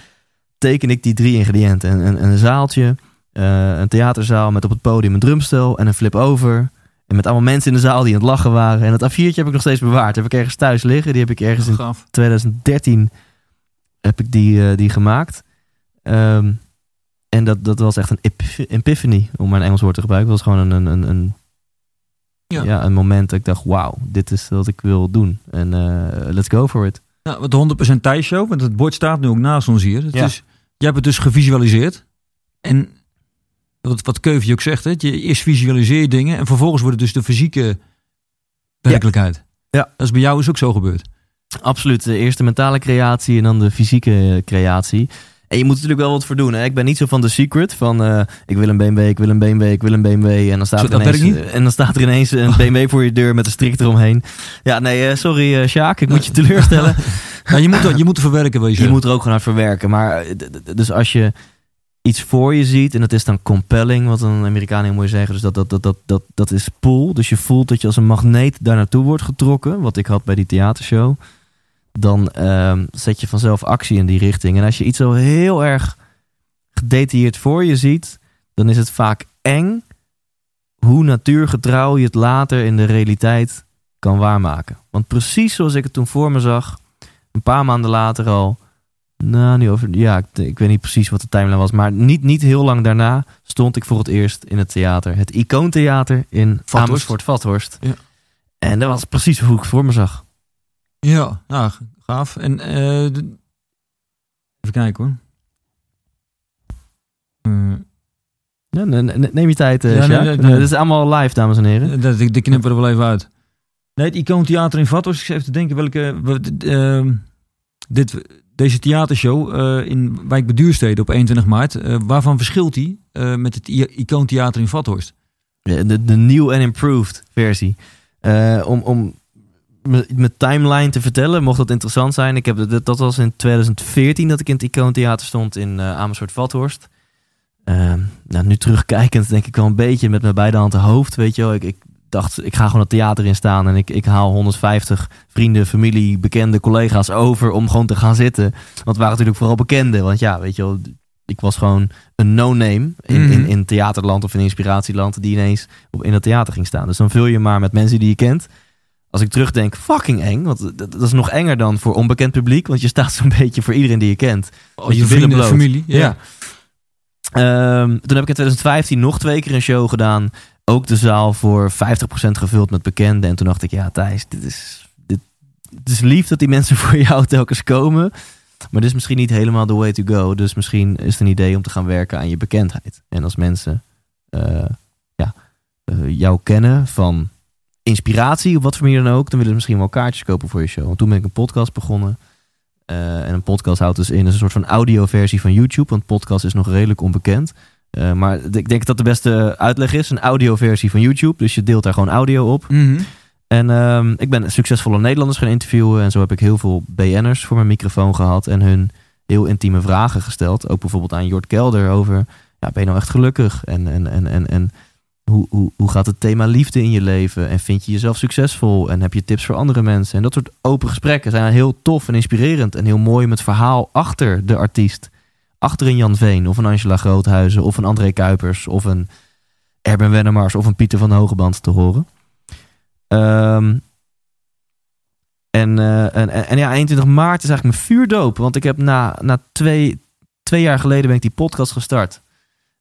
teken ik die drie ingrediënten. Een, een, een zaaltje, eh, een theaterzaal met op het podium een drumstel en een flip-over. En met allemaal mensen in de zaal die aan het lachen waren. En dat A4'tje heb ik nog steeds bewaard. Heb ik ergens thuis liggen. Die heb ik ergens in gaaf. 2013 heb ik die, eh, die gemaakt. Ehm, en dat, dat was echt een ep- epiphany, om mijn Engels woord te gebruiken. Het was gewoon een, een, een, Ja. ja. een moment dat ik dacht, wauw, dit is wat ik wil doen. En eh, let's go for it. Ja, wat de 100% Thijs-show, want het bord staat nu ook naast ons hier. Het Ja. is, je hebt het dus gevisualiseerd. En wat, wat Keuvje ook zegt, hè, je eerst visualiseer je dingen en vervolgens wordt het dus de fysieke werkelijkheid. Ja. Dat is bij jou is ook zo gebeurd. Absoluut. De eerste mentale creatie en dan de fysieke eh, creatie. En je moet natuurlijk wel wat voor doen. Hè? Ik ben niet zo van de secret. Van eh, ik wil een BMW, ik wil een BMW, ik wil een BMW. En dan staat, er ineens, niet? en dan staat er ineens een BMW voor je deur met een strik eromheen. Ja, nee, eh, sorry eh Sjaak, ik moet je teleurstellen. Nou, je, moet, er- je moet er verwerken, wil je Je moet er ook gewoon aan verwerken. Maar eh, dus als je iets voor je ziet en dat is dan compelling, wat een Amerikaan heel mooi zeggen. Dus dat, dat, dat, dat, dat, dat is pull. Dus je voelt dat je als een magneet daar naartoe wordt getrokken. Wat ik had bij die theatershow. Dan ehm, zet je vanzelf actie in die richting. En als je iets zo heel erg gedetailleerd voor je ziet, dan is het vaak eng hoe natuurgetrouw je het later in de realiteit kan waarmaken. Want precies zoals ik het toen voor me zag, een paar maanden later al. Nou, nu over. Ja, ik, ik weet niet precies wat de timeline was. Maar niet, niet heel lang daarna stond ik voor het eerst in het theater. Het Icoontheater in Vathorst. Amersfoort Vathorst. Ja. En dat was precies hoe ik voor me zag. Ja, nou, gaaf. En eh, even kijken hoor. Eh, Ja, ne- ne- neem je tijd, eh Ja, nee, Sjaak. nee, nee. Dit is allemaal live, dames en heren. Dat, die, die knippen we er wel even uit. Nee, het Icoontheater in Vathorst. Ik even te denken welke... ehm, dit, deze theatershow eh, in Wijk bij op 21 maart. eh, waarvan verschilt die eh, met het Icoontheater in Vathorst? De, de new and improved versie. Om om mijn timeline te vertellen, mocht dat interessant zijn. Ik heb, dat, was in 2014 dat ik in het Icoontheater stond in eh, Amersfoort Vathorst. Ehm, nou, nu terugkijkend denk ik wel een beetje met mijn beide handen hoofd. Weet je wel, ik, ik dacht, ik ga gewoon het theater in staan en ik, ik haal 150 vrienden, familie, bekende collega's over om gewoon te gaan zitten. Want het waren natuurlijk vooral bekenden. Want ja, weet je wel, ik was gewoon een no-name in, in, Mhm. in theaterland of in inspiratieland die ineens op, in het theater ging staan. Dus dan vul je maar met mensen die je kent. Als ik terugdenk, fucking eng. Want dat, dat is nog enger dan voor onbekend publiek. Want je staat zo'n beetje voor iedereen die je kent. Met je vrienden familie. Ja. Ja. Ehm, toen heb ik in 2015 nog twee keer een show gedaan. Ook de zaal voor 50% gevuld met bekenden. En toen dacht ik, ja Thijs, dit is, dit, het is lief dat die mensen voor jou telkens komen. Maar dit is misschien niet helemaal the way to go. Dus misschien is het een idee om te gaan werken aan je bekendheid. En als mensen eh, ja, eh, jou kennen van inspiratie, op wat voor manier dan ook, dan willen ze misschien wel kaartjes kopen voor je show. Want toen ben ik een podcast begonnen. Eh, en een podcast houdt dus in een soort van audioversie van YouTube. Want podcast is nog redelijk onbekend. Eh, maar ik denk dat de beste uitleg is. Een audioversie van YouTube. Dus je deelt daar gewoon audio op. Mhm. En ehm, ik ben succesvolle Nederlanders gaan interviewen. En zo heb ik heel veel BN'ers voor mijn microfoon gehad. En hun heel intieme vragen gesteld. Ook bijvoorbeeld aan Jort Kelder over... Ja, ben je nou echt gelukkig? En, en, en, en, en hoe, hoe, hoe gaat het thema liefde in je leven? En vind je jezelf succesvol? En heb je tips voor andere mensen? En dat soort open gesprekken zijn heel tof en inspirerend. En heel mooi met verhaal achter de artiest. Achter een Jan Veen of een Angela Groothuizen... of een André Kuipers of een Erben Wennemars... of een Pieter van Hogeband te horen. Ehm, en, eh, en, en ja, 21 maart is eigenlijk mijn vuurdoop. Want ik heb na, na twee, twee jaar geleden ben ik die podcast gestart.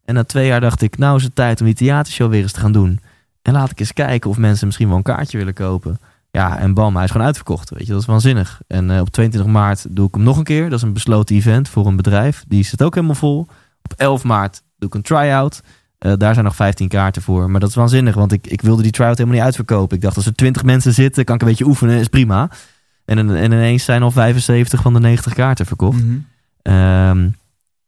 En na twee jaar dacht ik, nou is het tijd om die theatershow weer eens te gaan doen. En laat ik eens kijken of mensen misschien wel een kaartje willen kopen. Ja, en bam, hij is gewoon uitverkocht. Weet je, dat is waanzinnig. En eh, op 22 maart doe ik hem nog een keer. Dat is een besloten event voor een bedrijf. Die zit ook helemaal vol. Op 11 maart doe ik een try-out. Eh, daar zijn nog 15 kaarten voor. Maar dat is waanzinnig, want ik, ik wilde die try-out helemaal niet uitverkopen. Ik dacht, als er 20 mensen zitten, kan ik een beetje oefenen, is prima. En, en ineens zijn al 75 van de 90 kaarten verkocht. Ehm,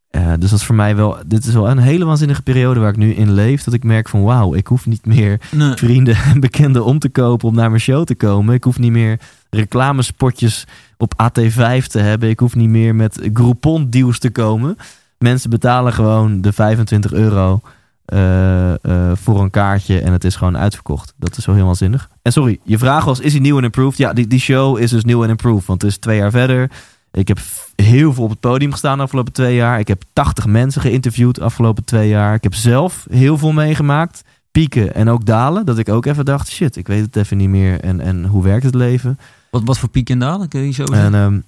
eh, dus dat is voor mij wel, dit is wel een hele waanzinnige periode waar ik nu in leef. Dat ik merk van wauw, ik hoef niet meer Nee. vrienden en bekenden om te kopen om naar mijn show te komen. Ik hoef niet meer reclamespotjes op AT5 te hebben. Ik hoef niet meer met Groupon deals te komen. Mensen betalen gewoon de 25 euro eh, eh, voor een kaartje en het is gewoon uitverkocht. Dat is wel heel waanzinnig. En sorry, je vraag was, is hij nieuw en improved? Ja, die, die show is dus nieuw en improved, want het is twee jaar verder. Ik heb heel veel op het podium gestaan de afgelopen twee jaar. Ik heb 80 mensen geïnterviewd de afgelopen twee jaar. Ik heb zelf heel veel meegemaakt. Pieken en ook dalen. Dat ik ook even dacht, shit, ik weet het even niet meer. En, en hoe werkt het leven? Wat, wat voor piek en dalen? Kun je iets over En zeggen? ehm,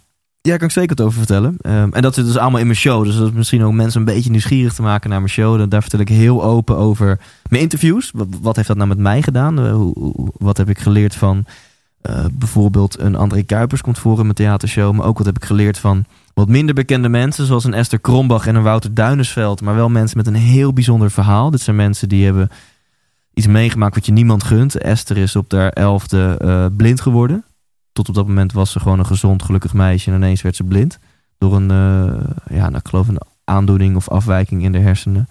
ja, kan ik zeker wat over vertellen. Ehm, en dat zit dus allemaal in mijn show. Dus dat is misschien ook mensen een beetje nieuwsgierig te maken naar mijn show. Dan- Daar vertel ik heel open over mijn interviews. Wat, wat heeft dat nou met mij gedaan? Eh, hoe- wat heb ik geleerd van eh, bijvoorbeeld een André Kuipers komt voor in mijn theatershow. Maar ook wat heb ik geleerd van wat minder bekende mensen. Zoals een Esther Krombach en een Wouter Duinesveld. Maar wel mensen met een heel bijzonder verhaal. Dit zijn mensen die hebben iets meegemaakt wat je niemand gunt. Esther is op haar elfde eh, blind geworden. Tot op dat moment was ze gewoon een gezond, gelukkig meisje. En ineens werd ze blind. Door een, eh, ja, nou, ik geloof een aandoening of afwijking in de hersenen.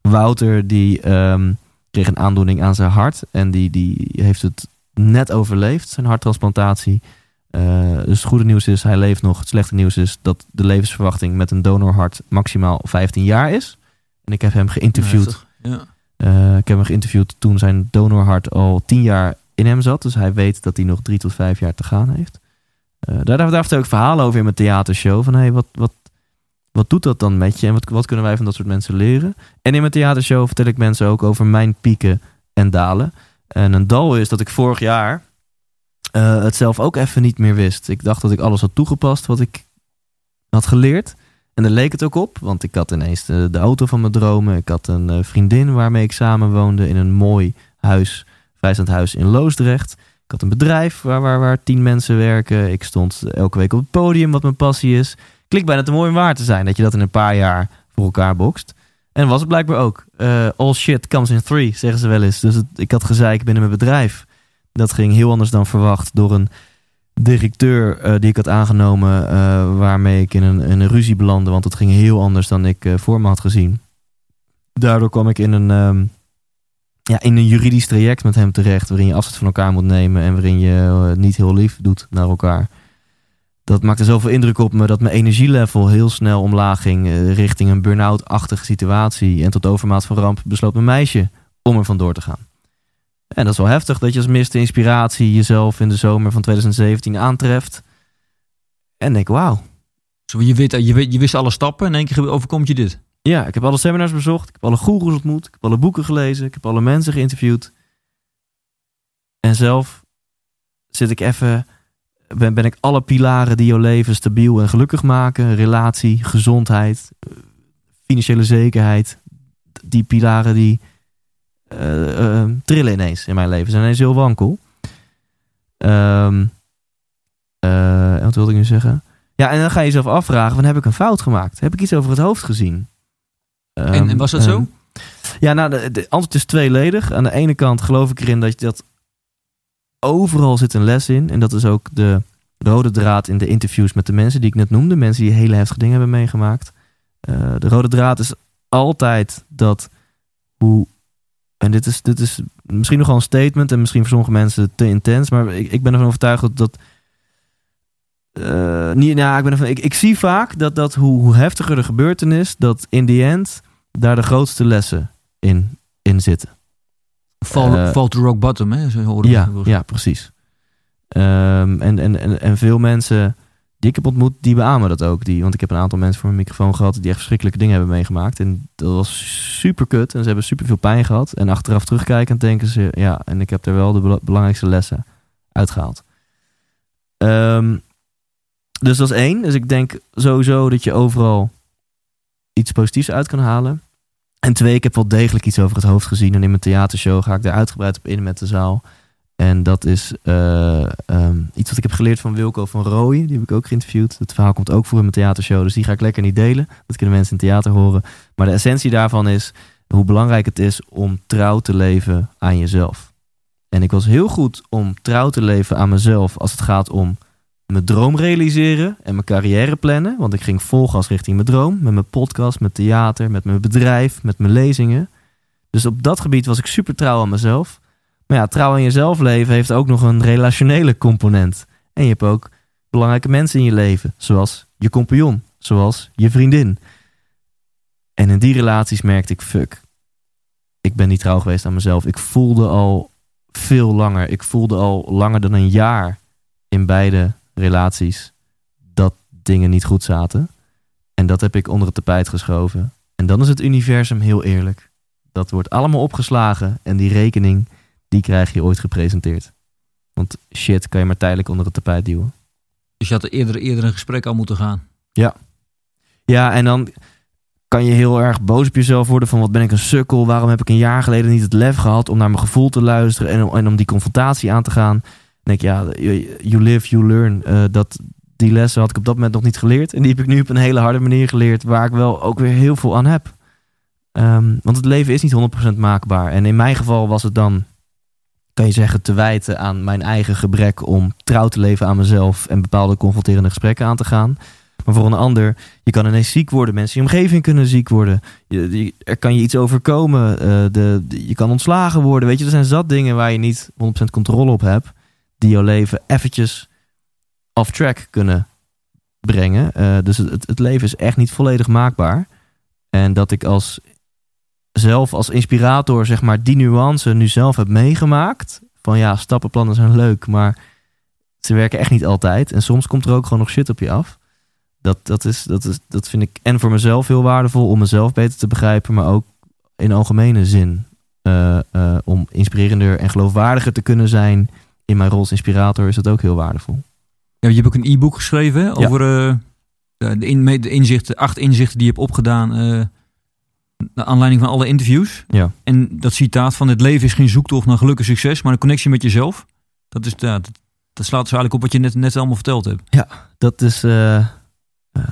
Wouter, die ehm, kreeg een aandoening aan zijn hart. En die, die heeft het net overleefd, zijn harttransplantatie. Eh, dus het goede nieuws is, hij leeft nog. Het slechte nieuws is dat de levensverwachting met een donorhart maximaal 15 jaar is. En ik heb hem geïnterviewd. Ja. Eh, ik heb hem geïnterviewd toen zijn donorhart al 10 jaar in hem zat. Dus hij weet dat hij nog drie tot vijf jaar te gaan heeft. Eh, daar, daar, daar vertel ik verhalen over in mijn theatershow. Van hey, wat, wat, wat doet dat dan met je? En wat, wat kunnen wij van dat soort mensen leren? En in mijn theatershow vertel ik mensen ook over mijn pieken en dalen. En een dal is dat ik vorig jaar eh, het zelf ook even niet meer wist. Ik dacht dat ik alles had toegepast wat ik had geleerd. En daar leek het ook op, want ik had ineens de, auto van mijn dromen. Ik had een eh, vriendin waarmee ik samen woonde in een mooi huis, vrijstaand huis in Loosdrecht. Ik had een bedrijf waar, waar, waar tien mensen werken. Ik stond elke week op het podium, wat mijn passie is. Klinkt bijna te mooi om waar te zijn, dat je dat in een paar jaar voor elkaar bokst. En was het blijkbaar ook. Eh, all shit comes in three, zeggen ze wel eens. Dus ik had gezeik binnen mijn bedrijf. Dat ging heel anders dan verwacht door een directeur eh, die ik had aangenomen, eh, waarmee ik in een, een ruzie belandde. Want het ging heel anders dan ik voor me had gezien. Daardoor kwam ik in een, ehm, ja, in een juridisch traject met hem terecht, waarin je afstand van elkaar moet nemen en waarin je niet heel lief doet naar elkaar. Dat maakte zoveel indruk op me dat mijn energielevel heel snel omlaag ging eh, richting een burn-out-achtige situatie. En tot overmaat van ramp besloot mijn meisje om er vandoor te gaan. En dat is wel heftig dat je als miste inspiratie jezelf in de zomer van 2017 aantreft. En denk, wauw. Zo, je, weet, je, weet, je wist alle stappen en in één keer overkomt je dit. Ja, ik heb alle seminars bezocht. Ik heb alle goeroes ontmoet. Ik heb alle boeken gelezen. Ik heb alle mensen geïnterviewd. En zelf zit ik even... Ben, ben ik alle pilaren die jouw leven stabiel en gelukkig maken. Relatie, gezondheid, eh, financiële zekerheid. Die pilaren die eh, eh, trillen ineens in mijn leven. Zijn ineens heel wankel. Ehm, eh, wat wilde ik nu zeggen? Ja, en dan ga je jezelf afvragen: van, heb ik een fout gemaakt? Heb ik iets over het hoofd gezien? En, en was dat ehm, zo? ja, nou, de, de antwoord is tweeledig. Aan de ene kant geloof ik erin dat, je dat overal zit een les in. En dat is ook de rode draad in de interviews met de mensen die ik net noemde. Mensen die hele heftige dingen hebben meegemaakt. Eh, de rode draad is altijd dat hoe... En dit is, dit is misschien nogal een statement en misschien voor sommige mensen te intens. Maar ik, ik ben ervan overtuigd dat... dat eh, niet, nou, ik, ben ervan, ik, ik zie vaak dat, dat hoe, hoe heftiger de gebeurtenis... dat in the end daar de grootste lessen in, in zitten. Fall, eh, fall to rock bottom, hè? Zo horen Ja, ja precies. Ehm, en, en, en, en veel mensen die ik heb ontmoet, die beamen dat ook. Die, want ik heb een aantal mensen voor mijn microfoon gehad die echt verschrikkelijke dingen hebben meegemaakt. En dat was super kut. En ze hebben super veel pijn gehad. En achteraf terugkijkend denken ze, ja, en ik heb er wel de bela- belangrijkste lessen uitgehaald. Ehm, dus dat is één. Dus ik denk sowieso dat je overal iets positiefs uit kan halen. En twee, ik heb wel degelijk iets over het hoofd gezien. En in mijn theatershow ga ik daar uitgebreid op in met de zaal. En dat is eh, ehm, iets wat ik heb geleerd van Wilco van Rooyen. Die heb ik ook geïnterviewd. Het verhaal komt ook voor in mijn theatershow. Dus die ga ik lekker niet delen. Dat kunnen mensen in theater horen. Maar de essentie daarvan is hoe belangrijk het is om trouw te leven aan jezelf. En ik was heel goed om trouw te leven aan mezelf als het gaat om mijn droom realiseren en mijn carrière plannen. Want ik ging vol gas richting mijn droom. Met mijn podcast, met theater, met mijn bedrijf, met mijn lezingen. Dus op dat gebied was ik super trouw aan mezelf. Maar ja, trouw aan jezelf leven heeft ook nog een relationele component. En je hebt ook belangrijke mensen in je leven. Zoals je compagnon, zoals je vriendin. En in die relaties merkte ik, fuck, ik ben niet trouw geweest aan mezelf. Ik voelde al veel langer. Ik voelde al langer dan een jaar in beide relaties dat dingen niet goed zaten. En dat heb ik onder het tapijt geschoven. En dan is het universum heel eerlijk. Dat wordt allemaal opgeslagen en die rekening, die krijg je ooit gepresenteerd. Want shit kan je maar tijdelijk onder het tapijt duwen. Dus je had eerder, eerder een gesprek al moeten gaan. Ja, en dan kan je heel erg boos op jezelf worden van wat ben ik een sukkel, waarom heb ik een jaar geleden niet het lef gehad om naar mijn gevoel te luisteren en, om- en om die confrontatie aan te gaan. Denk ik, ja, you live, you learn. Eh, dat, die lessen had ik op dat moment nog niet geleerd en die heb ik nu op een hele harde manier geleerd waar ik wel ook weer heel veel aan heb. Ehm, want het leven is niet 100% maakbaar en in mijn geval was het dan, kan je zeggen, te wijten aan mijn eigen gebrek om trouw te leven aan mezelf en bepaalde confronterende gesprekken aan te gaan. Maar voor een ander, je kan ineens ziek worden. Mensen in je omgeving kunnen ziek worden. Je, er kan je iets overkomen. eh, de- je kan ontslagen worden. Weet je, er zijn zat dingen waar je niet 100% controle op hebt. Die jouw leven eventjes off track kunnen brengen. Eh, dus het, het- leven is echt niet volledig maakbaar. En dat ik als zelf als inspirator zeg maar die nuance nu zelf heb meegemaakt. Van ja, stappenplannen zijn leuk, maar ze werken echt niet altijd. En soms komt er ook gewoon nog shit op je af. Dat, dat, is, dat, is, dat vind ik en voor mezelf heel waardevol om mezelf beter te begrijpen, maar ook in algemene zin. eh, eh, om inspirerender en geloofwaardiger te kunnen zijn in mijn rol als inspirator is dat ook heel waardevol. Ja, je hebt ook een e-book geschreven over eh, de, de, in- de inzichten, acht inzichten die je hebt opgedaan. eh naar aanleiding van alle interviews. Ja. En dat citaat van het leven is geen zoektocht naar geluk en succes, maar een connectie met jezelf. Dat, is, ja, dat, dat slaat dus eigenlijk op wat je net, net allemaal verteld hebt. Dat is. eh, en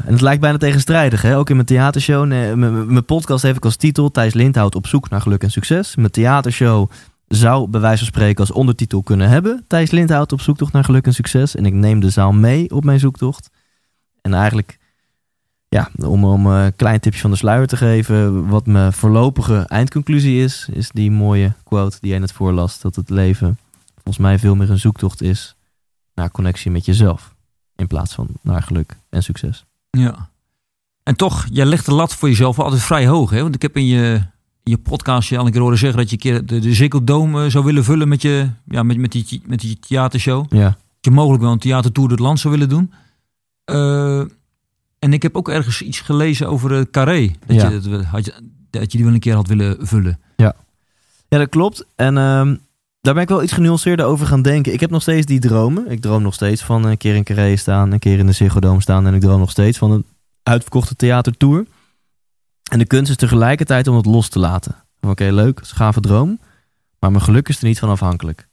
het lijkt bijna tegenstrijdig. Hè? Ook in mijn theatershow. Nee, mijn- podcast heeft ik als titel Thijs Lindhout op zoek naar geluk en succes. Mijn theatershow zou bij wijze van spreken als ondertitel kunnen hebben. Thijs Lindhout op zoektocht naar geluk en succes. En ik neem de zaal mee op mijn zoektocht. En eigenlijk, ja, om, om eh, een klein tipje van de sluier te geven. Wat mijn voorlopige eindconclusie is, is die mooie quote die jij net voorlas. Dat het leven volgens mij veel meer een zoektocht is naar connectie met jezelf. In plaats van naar geluk en succes. Ja. En toch, jij legt de lat voor jezelf altijd vrij hoog. Hè? Want ik heb in je, je podcast je al een keer horen zeggen dat je een keer de, de Dome eh, zou willen vullen met, je, ja, met, met, die, met die theatershow. Ja. Dat je mogelijk wel een theatertour door het land zou willen doen. Eh, en ik heb ook ergens iets gelezen over het Carré. Dat, Ja. je, dat, had je, dat je die wel een keer had willen vullen. Ja, dat klopt. En ehm, daar ben ik wel iets genuanceerder over gaan denken. Ik heb nog steeds die dromen. Ik droom nog steeds van een keer in Carré staan, een keer in de Ziggo Dome staan. En ik droom nog steeds van een uitverkochte theatertour. En de kunst is tegelijkertijd om het los te laten. Oké, leuk, is een gave droom. Maar mijn geluk is er niet van afhankelijk.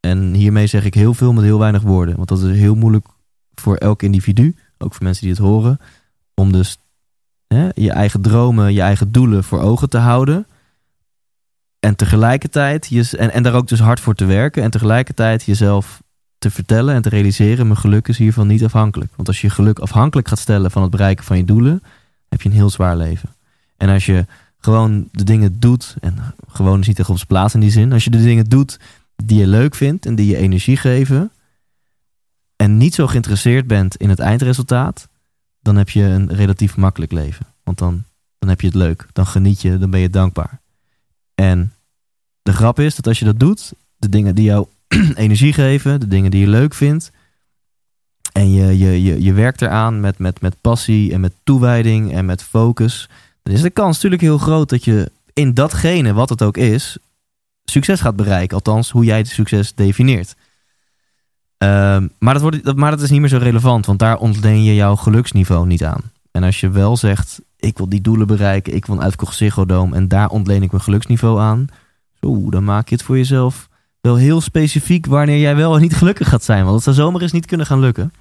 En hiermee zeg ik heel veel met heel weinig woorden. Want dat is heel moeilijk voor elk individu. Ook voor mensen die het horen. Om dus hè, je eigen dromen, je eigen doelen voor ogen te houden. En tegelijkertijd, je, en, en daar ook dus hard voor te werken. En tegelijkertijd jezelf te vertellen en te realiseren: mijn geluk is hiervan niet afhankelijk. Want als je je geluk afhankelijk gaat stellen van het bereiken van je doelen, heb je een heel zwaar leven. En als je gewoon de dingen doet, en gewoon is niet echt op zijn plaats in die zin. Als je de dingen doet die je leuk vindt en die je energie geven. En niet zo geïnteresseerd bent in het eindresultaat, dan heb je een relatief makkelijk leven. Want dan, dan heb je het leuk. Dan geniet je, dan ben je dankbaar. En de grap is dat als je dat doet, de dingen die jou energie geven, de dingen die je leuk vindt, je, je, je, werkt eraan met, met, met passie en met toewijding en met focus, dan is de kans natuurlijk heel groot dat je in datgene, wat het ook is, succes gaat bereiken. Althans, hoe jij het succes definieert. Ehm, maar, dat wordt, maar dat is niet meer zo relevant, want daar ontleen je jouw geluksniveau niet aan. En als je wel zegt, ik wil die doelen bereiken, ik wil een uitverkocht en daar ontleen ik mijn geluksniveau aan, zo, dan maak je het voor jezelf wel heel specifiek wanneer jij wel en niet gelukkig gaat zijn. Want het zou zomaar eens niet kunnen gaan lukken.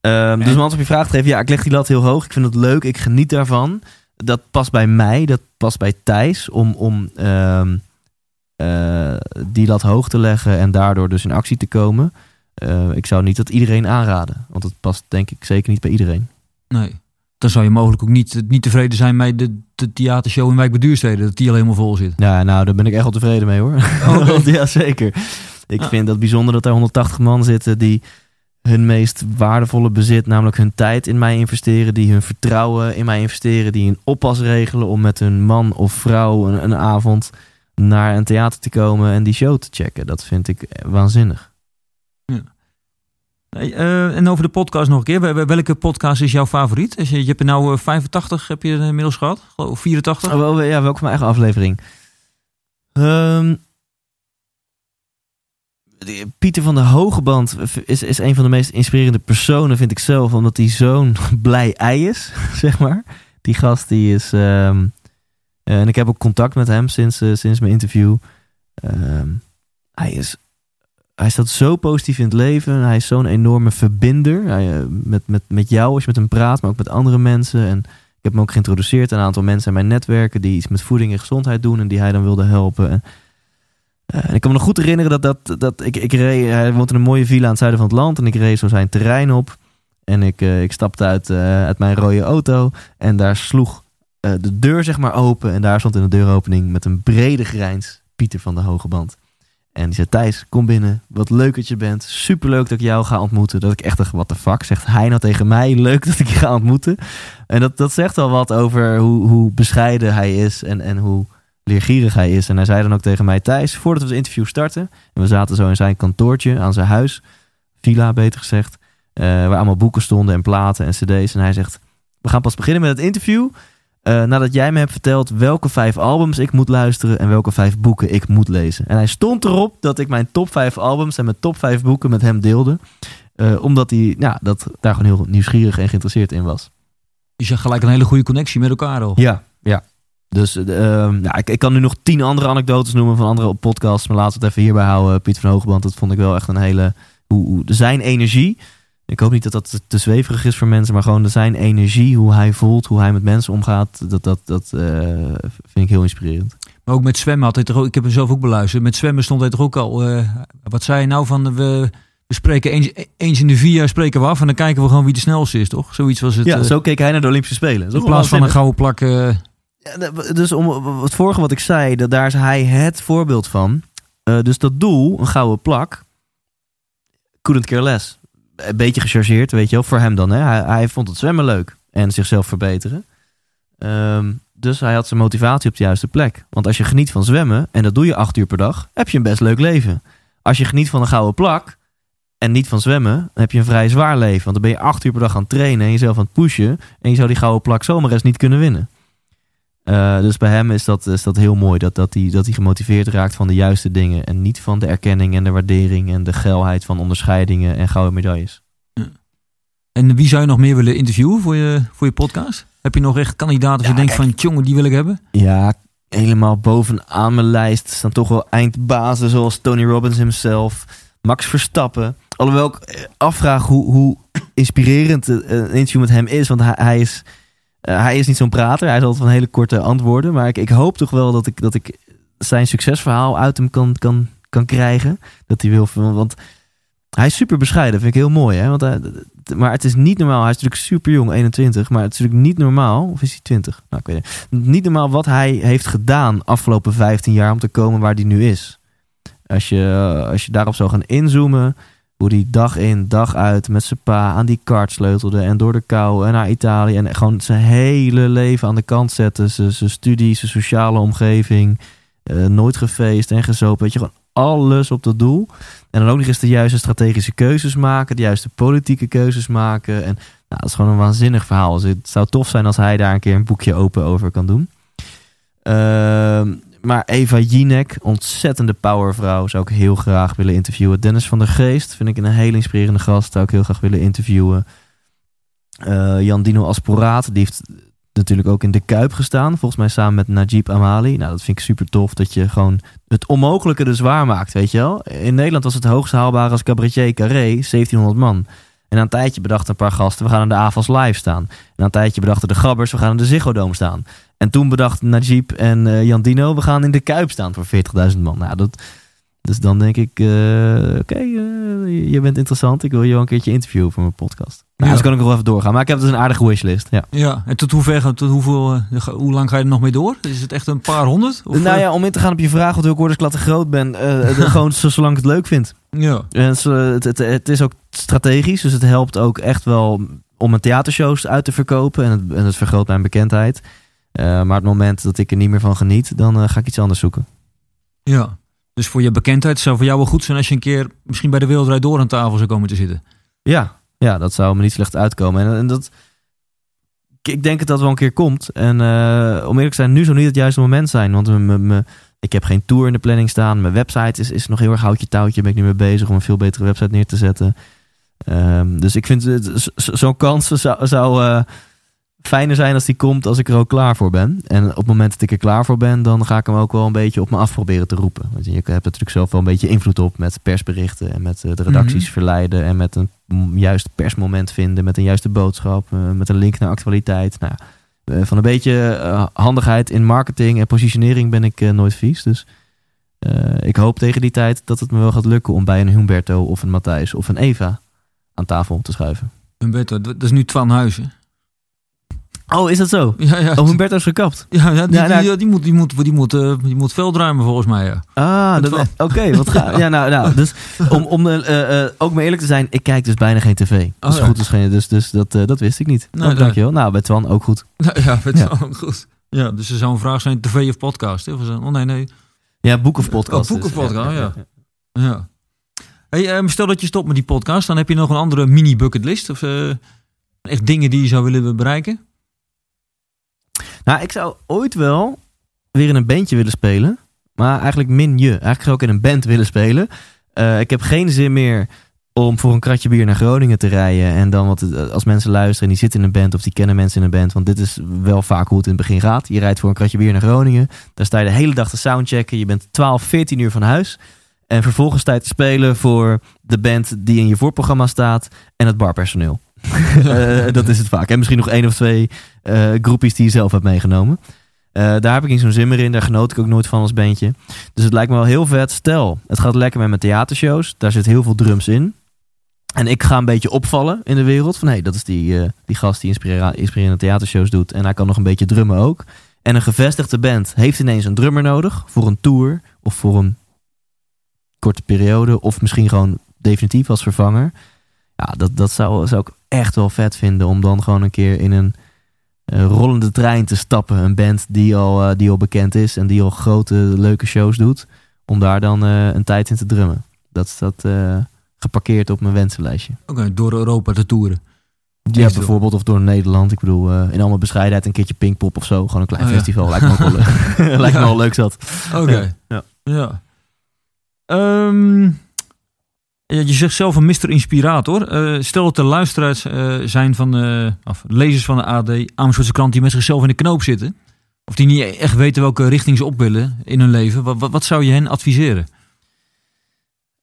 Ehm, dus om antwoord op je vraag te geven, ja, ik leg die lat heel hoog. Ik vind het leuk, ik geniet daarvan. Dat past bij mij, dat past bij Thijs om, om ehm, eh, die lat hoog te leggen en daardoor dus in actie te komen. Eh, ik zou niet dat iedereen aanraden, want het past denk ik zeker niet bij iedereen. Nee. Dan zou je mogelijk ook niet, niet tevreden zijn met de, de theatershow in Wijk bij Duurstede. Dat die al helemaal vol zit. Ja, nou, daar ben ik echt wel tevreden mee hoor. Want ja, zeker. Ik Ja. vind dat bijzonder dat er 180 man zitten die hun meest waardevolle bezit, namelijk hun tijd in mij investeren, die hun vertrouwen in mij investeren, die een oppas regelen om met hun man of vrouw een, een avond naar een theater te komen en die show te checken. Dat vind ik waanzinnig. Hey, eh, en over de podcast nog een keer. Wel- Welke podcast is jouw favoriet? Als je, je hebt er nou eh, 85 heb je inmiddels gehad. Ik, 84. Oh, wel, ja, welke van mijn eigen aflevering? Ehm, Pieter van der Hogeband is, is een van de meest inspirerende personen, vind ik zelf. Omdat hij zo'n blij ei is, zeg maar. Die gast die is... ehm, eh, en ik heb ook contact met hem sinds, eh, sinds mijn interview. Ehm, hij is... Hij staat zo positief in het leven. Hij is zo'n enorme verbinder. Eh, met, met, met jou als je met hem praat, maar ook met andere mensen. En ik heb hem ook geïntroduceerd aan een aantal mensen in mijn netwerken die iets met voeding en gezondheid doen en die hij dan wilde helpen. En, eh, ik kan me nog goed herinneren dat, dat, dat ik, ik reed, hij woont in een mooie villa aan het zuiden van het land en ik reed zo zijn terrein op. En ik, eh, ik stapte uit, eh, uit mijn rode auto en daar sloeg de deur zeg maar open. En daar stond in de deuropening met een brede grijns Pieter van de Hoge Band. En die zei, Thijs, kom binnen. Wat leuk dat je bent. Superleuk dat ik jou ga ontmoeten. Dat ik echt dacht, what the fuck, zegt hij nou tegen mij. Leuk dat ik je ga ontmoeten. En dat, dat zegt al wat over hoe, hoe bescheiden hij is en, en hoe leergierig hij is. En hij zei dan ook tegen mij, Thijs, voordat we het interview starten... en we zaten zo in zijn kantoortje aan zijn huis, villa beter gezegd... eh, waar allemaal boeken stonden en platen en cd's. En hij zegt, we gaan pas beginnen met het interview... eh, nadat jij me hebt verteld welke vijf albums ik moet luisteren... en welke vijf boeken ik moet lezen. En hij stond erop dat ik mijn top vijf albums en mijn top vijf boeken met hem deelde... eh, omdat hij ja, dat, daar gewoon heel nieuwsgierig en geïnteresseerd in was. Je zegt gelijk een hele goede connectie met elkaar al. Ja, ja. Dus eh, ja, ik, ik kan nu nog tien andere anekdotes noemen van andere podcasts. Maar laten we het even hierbij houden. Piet van Hogeband, dat vond ik wel echt een hele... Hoe, hoe, zijn energie... Ik hoop niet dat dat te- zweverig is voor mensen. Maar gewoon zijn energie, hoe hij voelt, hoe hij met mensen omgaat. Dat, dat, dat eh, vind ik heel inspirerend. Maar ook met zwemmen had hij toch ook, ik heb hem zelf ook beluisterd. Met zwemmen stond hij toch ook al. eh, wat zei je nou van we, we spreken eens, eens in de vier jaar spreken we af en dan kijken we gewoon wie de snelste is, toch? Zoiets was het. Ja, eh, zo keek hij naar de Olympische Spelen. In plaats van een gouden plak. Dus om het vorige wat ik zei, dat daar is hij het voorbeeld van. Eh, dus dat doel, een gouden plak, couldn't care less. Een beetje gechargeerd, weet je wel, voor hem dan. Hè? Hij, hij vond het zwemmen leuk en zichzelf verbeteren. Ehm, dus hij had zijn motivatie op de juiste plek. Want als je geniet van zwemmen, en dat doe je acht uur per dag, heb je een best leuk leven. Als je geniet van een gouden plak en niet van zwemmen, dan heb je een vrij zwaar leven. Want dan ben je acht uur per dag aan het trainen en jezelf aan het pushen. En je zou die gouden plak zomaar eens niet kunnen winnen. Eh, dus bij hem is dat, is dat heel mooi. Dat, dat, hij, dat hij gemotiveerd raakt van de juiste dingen. En niet van de erkenning en de waardering en de geilheid van onderscheidingen en gouden medailles. En wie zou je nog meer willen interviewen voor je, voor je podcast? Heb je nog echt kandidaten Ja, je denkt van, jongen, die wil ik hebben? Ja, helemaal bovenaan mijn lijst staan toch wel eindbazen zoals Tony Robbins himself, Max Verstappen. Alhoewel ik eh, afvraag hoe, hoe inspirerend eh, een interview met hem is, want hij, hij is, eh, hij is niet zo'n prater. Hij is altijd van hele korte antwoorden, maar ik, ik hoop toch wel dat ik, dat ik zijn succesverhaal uit hem kan, kan, kan krijgen. Dat hij wil, want hij is super bescheiden, vind ik heel mooi. Hè? Want maar het is niet normaal. Hij is natuurlijk super jong, 21. Maar het is natuurlijk niet normaal. Of is hij 20? Nou, ik weet het. Niet normaal wat hij heeft gedaan afgelopen 15 jaar om te komen waar hij nu is. Als je, eh, als je daarop zou gaan inzoomen. Hoe die dag in, dag uit met zijn pa aan die kart sleutelde. En door de kou en naar Italië. En gewoon zijn hele leven aan de kant zette. Zijn, studie, zijn sociale omgeving. eh, nooit gefeest en gezopen. Weet je, gewoon alles op dat doel. En dan ook nog eens de juiste strategische keuzes maken. De juiste politieke keuzes maken. En nou, dat is gewoon een waanzinnig verhaal. Dus het zou tof zijn als hij daar een keer een boekje open over kan doen. Ehm, maar Eva Jinek, ontzettende powervrouw, zou ik heel graag willen interviewen. Dennis van der Geest vind ik een hele inspirerende gast, zou ik heel graag willen interviewen. Eh, Jan Dino Asporaat, die heeft natuurlijk ook in de Kuip gestaan. Volgens mij samen met Najib Amali. Nou, dat vind ik super tof, dat je gewoon het onmogelijke dus waar maakt, weet je wel. In Nederland was het hoogst haalbaar als cabaretier Carré, 1700 man. En na een tijdje bedachten een paar gasten, we gaan aan de AFAS live staan. En na een tijdje bedachten de Gabbers, we gaan aan de Ziggo Dome staan. En toen bedachten Najib en eh, Jan Dino, we gaan in de Kuip staan voor 40.000 man. Nou, dat, dus dan denk ik, eh, oké, eh, je- je bent interessant. Ik wil je wel een keertje interviewen voor mijn podcast. Nou, Ja. dus kan ik nog wel even doorgaan. Maar ik heb dus een aardige wishlist. Ja. Ja, en tot hoever, gaat- tot hoeveel, eh, hoe lang ga je er nog mee door? Is het echt een paar honderd? Of, nou eh, ja, om in te gaan op je vraag, want ik hoor dat ik te groot ben. eh, gewoon zo- zolang ik het leuk vind. ja. En zo- het, het, het is ook strategisch, dus het helpt ook echt wel om mijn theatershows uit te verkopen. En het, en het vergroot mijn bekendheid. Eh, maar het moment dat ik er niet meer van geniet, dan eh, ga ik iets anders zoeken. ja. Dus voor je bekendheid zou voor jou wel goed zijn als je een keer misschien bij de Wereldrijd Door aan tafel zou komen te zitten. Ja, ja dat zou me niet slecht uitkomen. En, en dat, ik- denk dat dat wel een keer komt. En eh, om eerlijk te zijn, nu zou niet het juiste moment zijn. Want me- me- me- ik heb geen tour in de planning staan. Mijn website is, is nog heel erg houtje touwtje. Ben ik nu mee bezig om een veel betere website neer te zetten. Ehm, dus ik vind zo'n kans zou, zou fijner zijn als die komt als ik er ook klaar voor ben. En op het moment dat ik er klaar voor ben, dan ga ik hem ook wel een beetje op me af proberen te roepen. Want je hebt natuurlijk zelf wel een beetje invloed op met persberichten en met eh, de redacties Mhm. verleiden en met een juist persmoment vinden, met een juiste boodschap, eh, met een link naar actualiteit. Nou, ja, eh, van een beetje handigheid in marketing en positionering ben ik nooit vies. Dus ik hoop tegen die tijd dat het me wel gaat lukken om bij een Humberto of een Matthijs of een Eva aan tafel te schuiven. Humberto, dat is nu Twan Huizen. Oh, is dat zo? Ja, ja. Oh, Humberto is gekapt. Ja, ja, die, Ja, nou- die, die moet, die, moet, die, moet, eh, die moet veldruimen volgens mij. Ja. Ah, Twan. oké. wat ga, ja, nou, nou, dus om, om eh, eh, ook maar eerlijk te zijn, ik kijk dus bijna geen tv. Oh, dus goed geen, dus, dus dat, eh, dat wist ik niet. Nee, Oh, dankjewel. Nou, bij Twan ook goed. Ja, Ja. Twan, goed. Ja, dus er zou een vraag zijn, tv of podcast? Hè? Oh nee, nee. Ja, boek of podcast. Oh, boek of dus. podcast, ja. Ja. Hey, eh, stel dat je stopt met die podcast, dan heb je nog een andere mini bucketlist? Of eh, echt dingen die je zou willen bereiken? Nou, ik zou ooit wel weer in een bandje willen spelen. Maar eigenlijk min je. Eigenlijk zou ik in een band willen spelen. Eh, ik heb geen zin meer om voor een kratje bier naar Groningen te rijden. En dan wat, eh, als mensen luisteren en die zitten in een band of die kennen mensen in een band. Want dit is wel vaak hoe het in het begin gaat. Je rijdt voor een kratje bier naar Groningen. Daar sta je de hele dag te soundchecken. Je bent 12, 14 uur van huis. En vervolgens tijd te spelen voor de band die in je voorprogramma staat. En het barpersoneel. Eh, dat is het vaak. En misschien nog één of twee eh groepies die je zelf hebt meegenomen. Eh, daar heb ik niet zo'n zin meer in. Daar genoot ik ook nooit van als bandje. Dus het lijkt me wel heel vet. Stel, het gaat lekker met mijn theatershows. Daar zit heel veel drums in. En ik ga een beetje opvallen in de wereld. Van hé, hey, dat is die, die gast die inspirerende theatershows doet. En hij kan nog een beetje drummen ook. En een gevestigde band heeft ineens een drummer nodig. Voor een tour. Of voor een korte periode. Of misschien gewoon definitief als vervanger. Ja, dat, dat zou, zou ik echt wel vet vinden. Om dan gewoon een keer in een eh, rollende trein te stappen. Een band die al, eh, die al bekend is en die al grote, leuke shows doet. Om daar dan eh, een tijd in te drummen. Dat staat geparkeerd op mijn wensenlijstje. Oké, door Europa te toeren. Ja, bijvoorbeeld of door Nederland. Ik bedoel, in allemaal bescheidenheid een keertje Pinkpop of zo. Gewoon een klein Oh, ja. festival. Lijkt me ook wel leuk. Lijkt me Ja. wel leuk zat. Oké. Ja. Ja. Ja, je zegt zelf een Mr. Inspirator. Eh, stel dat er luisteraars eh, zijn van, of lezers van de AD, Amersfoortse krant, die met zichzelf in de knoop zitten. Of die niet echt weten welke richting ze op willen in hun leven. Wat, wat, wat zou je hen adviseren?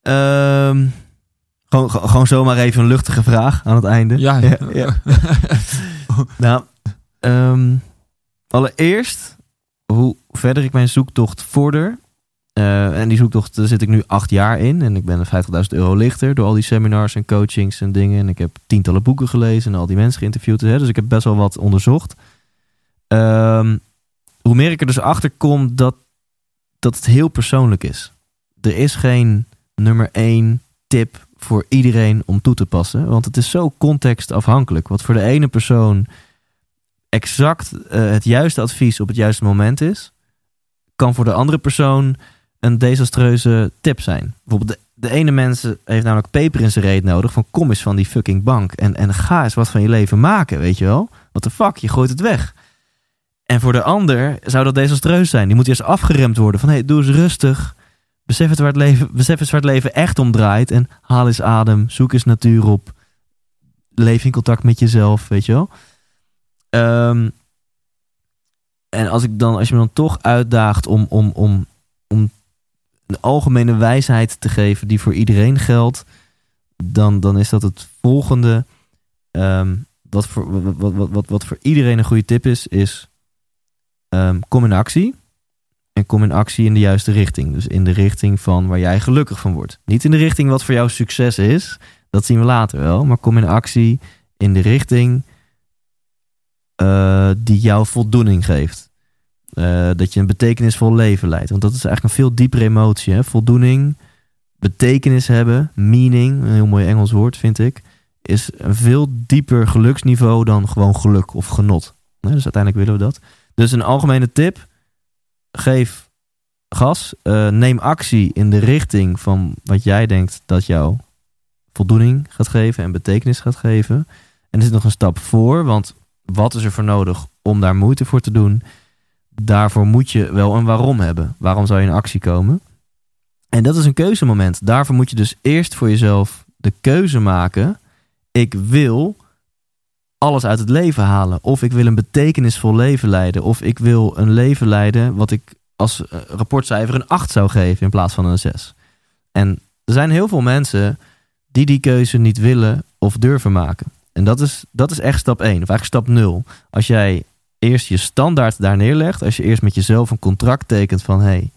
Ehm, gewoon, ge- gewoon zomaar even een luchtige vraag aan het einde. Ja, ja, ja. Nou, ehm, allereerst, hoe verder ik mijn zoektocht vorder. Eh, en die zoektocht daar zit ik nu acht jaar in. En ik ben 50.000 euro lichter door al die seminars en coachings en dingen. En ik heb tientallen boeken gelezen en al die mensen geïnterviewd. Hè, dus ik heb best wel wat onderzocht. Ehm, hoe meer ik er dus achter kom dat, dat het heel persoonlijk is. Er is geen nummer één tip voor iedereen om toe te passen. Want het is zo contextafhankelijk. Wat voor de ene persoon exact eh, het juiste advies op het juiste moment is, kan voor de andere persoon een desastreuze tip zijn. Bijvoorbeeld de, ene mens heeft namelijk peper in zijn reet nodig van kom eens van die fucking bank en, en ga eens wat van je leven maken, weet je wel? Wat de fuck, je gooit het weg. En voor de ander zou dat desastreus zijn. Die moet eerst afgeremd worden van hey, doe eens rustig. Besef, het waar het leven, besef eens waar het leven echt om draait. En haal eens adem. Zoek eens natuur op. Leef in contact met jezelf, weet je wel. Ehm, en als, ik dan, als je me dan toch uitdaagt om, om, om, om een algemene wijsheid te geven die voor iedereen geldt, dan, dan is dat het volgende. Ehm, wat, voor, wat, wat, wat, wat, voor iedereen een goede tip is, is ehm, kom in actie. En kom in actie in de juiste richting. Dus in de richting van waar jij gelukkig van wordt. Niet in de richting wat voor jou succes is. Dat zien we later wel. Maar kom in actie in de richting eh, die jou voldoening geeft. Eh, dat je een betekenisvol leven leidt. Want dat is eigenlijk een veel diepere emotie. Hè? Voldoening, betekenis hebben, meaning, een heel mooi Engels woord vind ik. Is een veel dieper geluksniveau dan gewoon geluk of genot. Dus uiteindelijk willen we dat. Dus een algemene tip geef gas. eh, neem actie in de richting van wat jij denkt dat jou voldoening gaat geven en betekenis gaat geven. En er zit nog een stap voor, want wat is er voor nodig om daar moeite voor te doen? Daarvoor moet je wel een waarom hebben. Waarom zou je in actie komen? En dat is een keuzemoment. Daarvoor moet je dus eerst voor jezelf de keuze maken. Ik wil alles uit het leven halen. Of ik wil een betekenisvol leven leiden. Of ik wil een leven leiden wat ik als eh, rapportcijfer een 8 zou geven in plaats van een 6. En er zijn heel veel mensen die die keuze niet willen of durven maken. En dat is, dat is echt stap 1, of eigenlijk stap 0. Als jij eerst je standaard daar neerlegt, als je eerst met jezelf een contract tekent van hé, hey,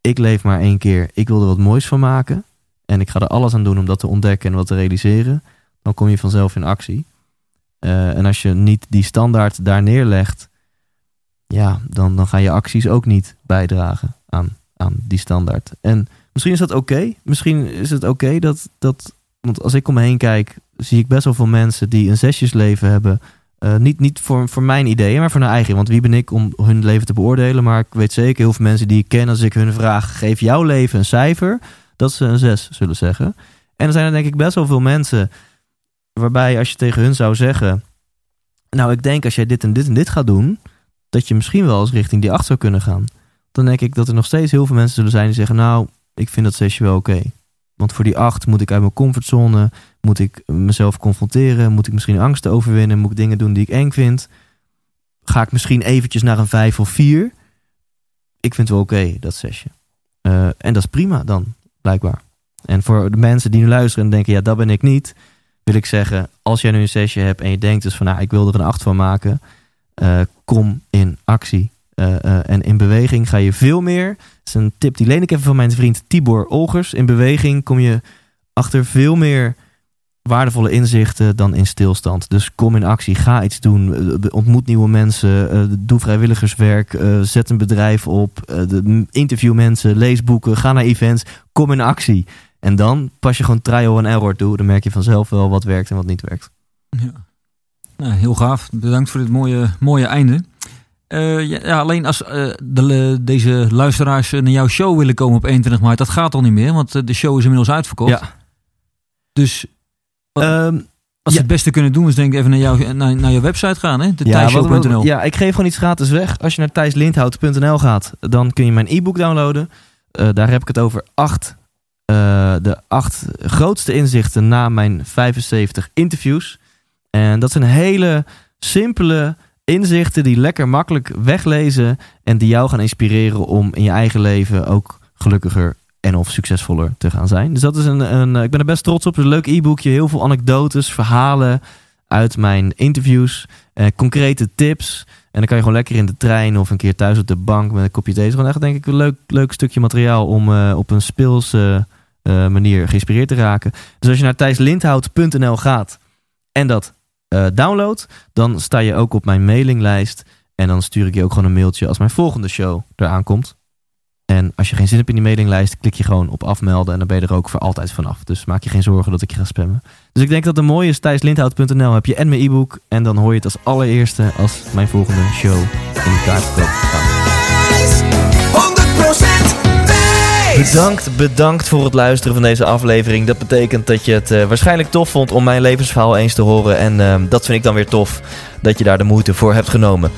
ik leef maar één keer, ik wil er wat moois van maken en ik ga er alles aan doen om dat te ontdekken en wat te realiseren, dan kom je vanzelf in actie. Eh, en als je niet die standaard daar neerlegt, ja, dan, dan gaan je acties ook niet bijdragen aan, aan die standaard. En misschien is dat oké. Misschien is het oké dat, dat. Want als ik om me heen kijk, zie ik best wel veel mensen die een zesjesleven hebben. Eh, niet niet voor, voor mijn ideeën, maar voor hun eigen. Want wie ben ik om hun leven te beoordelen? Maar ik weet zeker heel veel mensen die ik ken, als ik hun vraag: geef jouw leven een cijfer, dat ze een zes zullen zeggen. En er zijn er denk ik best wel veel mensen waarbij als je tegen hun zou zeggen: Nou, ik denk als jij dit en dit en dit gaat doen, dat je misschien wel eens richting die acht zou kunnen gaan. Dan denk ik dat er nog steeds heel veel mensen zullen zijn die zeggen: Nou, ik vind dat zesje wel oké. Want voor die acht moet ik uit mijn comfortzone, moet ik mezelf confronteren, moet ik misschien angsten overwinnen, moet ik dingen doen die ik eng vind. Ga ik misschien eventjes naar een vijf of vier? Ik vind het wel oké, dat zesje. Eh, en dat is prima dan, blijkbaar. En voor de mensen die nu luisteren en denken, ja, dat ben ik niet, wil ik zeggen, als jij nu een zesje hebt en je denkt dus van, nou, ik wil er een acht van maken, eh, kom in actie. Uh, en in beweging ga je veel meer. Dat is een tip die leen ik even van mijn vriend Tibor Olgers. In beweging kom je achter veel meer waardevolle inzichten dan in stilstand. Dus kom in actie, ga iets doen, ontmoet nieuwe mensen, uh, doe vrijwilligerswerk, uh, zet een bedrijf op, interview mensen, lees boeken, ga naar events, kom in actie. En dan pas je gewoon trial en error toe. Dan merk je vanzelf wel wat werkt en wat niet werkt. Ja. Nou, heel gaaf. Bedankt voor dit mooie, mooie einde. Eh, ja, alleen als eh, de, deze luisteraars naar jouw show willen komen op 21 maart, dat gaat al niet meer, want eh, de show is inmiddels uitverkocht. Ja. Dus wat, Ehm, ze ja. het beste kunnen doen, is denk ik even naar, jou, naar, naar je website gaan, hè? De Ja, Ja, ik geef gewoon iets gratis weg. Als je naar thijslindhout.nl gaat, dan kun je mijn e-book downloaden. Eh, daar heb ik het over acht, eh, de acht grootste inzichten na mijn 75 interviews. En dat zijn hele simpele inzichten die lekker makkelijk weglezen en die jou gaan inspireren om in je eigen leven ook gelukkiger en of succesvoller te gaan zijn. Dus dat is een, een ik ben er best trots op. Een leuk e-boekje, heel veel anekdotes, verhalen uit mijn interviews, eh, concrete tips. En dan kan je gewoon lekker in de trein of een keer thuis op de bank met een kopje thee. Gewoon echt denk ik een leuk, leuk stukje materiaal om eh, op een speelse eh, manier geïnspireerd te raken. Dus als je naar thijslindhout.nl gaat en dat eh downloadt, dan sta je ook op mijn mailinglijst. En dan stuur ik je ook gewoon een mailtje als mijn volgende show eraan komt. En als je geen zin hebt in die mailinglijst, klik je gewoon op afmelden. En dan ben je er ook voor altijd vanaf. Dus maak je geen zorgen dat ik je ga spammen. Dus ik denk dat de mooie is thijslindhout.nl heb je en mijn e-book. En dan hoor je het als allereerste als mijn volgende show in de. 100% Thijs! Bedankt, bedankt voor het luisteren van deze aflevering. Dat betekent dat je het eh, waarschijnlijk tof vond om mijn levensverhaal eens te horen. En ehm, dat vind ik dan weer tof dat je daar de moeite voor hebt genomen.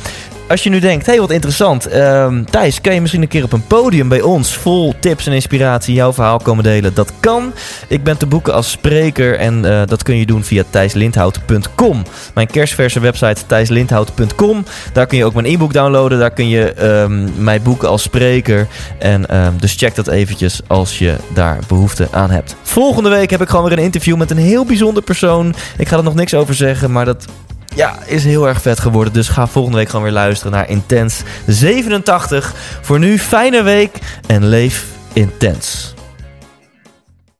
Als je nu denkt, hé hey, wat interessant. ehm, Thijs, kan je misschien een keer op een podium bij ons vol tips en inspiratie jouw verhaal komen delen? Dat kan. Ik ben te boeken als spreker en eh, dat kun je doen via thijslindhout.com. Mijn kerstverse website thijslindhout.com. Daar kun je ook mijn e-book downloaden. Daar kun je ehm, mij boeken als spreker. En ehm, dus check dat eventjes als je daar behoefte aan hebt. Volgende week heb ik gewoon weer een interview met een heel bijzonder persoon. Ik ga er nog niks over zeggen, maar dat ja, is heel erg vet geworden. Dus ga volgende week gewoon weer luisteren naar Intens 87. Voor nu, fijne week en leef intens.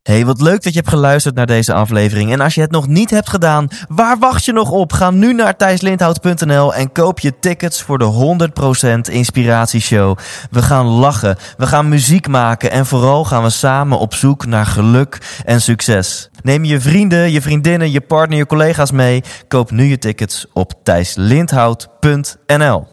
Hey, wat leuk dat je hebt geluisterd naar deze aflevering. En als je het nog niet hebt gedaan, waar wacht je nog op? Ga nu naar thijslindhout.nl en koop je tickets voor de 100% Inspiratieshow. We gaan lachen, we gaan muziek maken en vooral gaan we samen op zoek naar geluk en succes. Neem je vrienden, je vriendinnen, je partner, je collega's mee. Koop nu je tickets op thijslindhout.nl.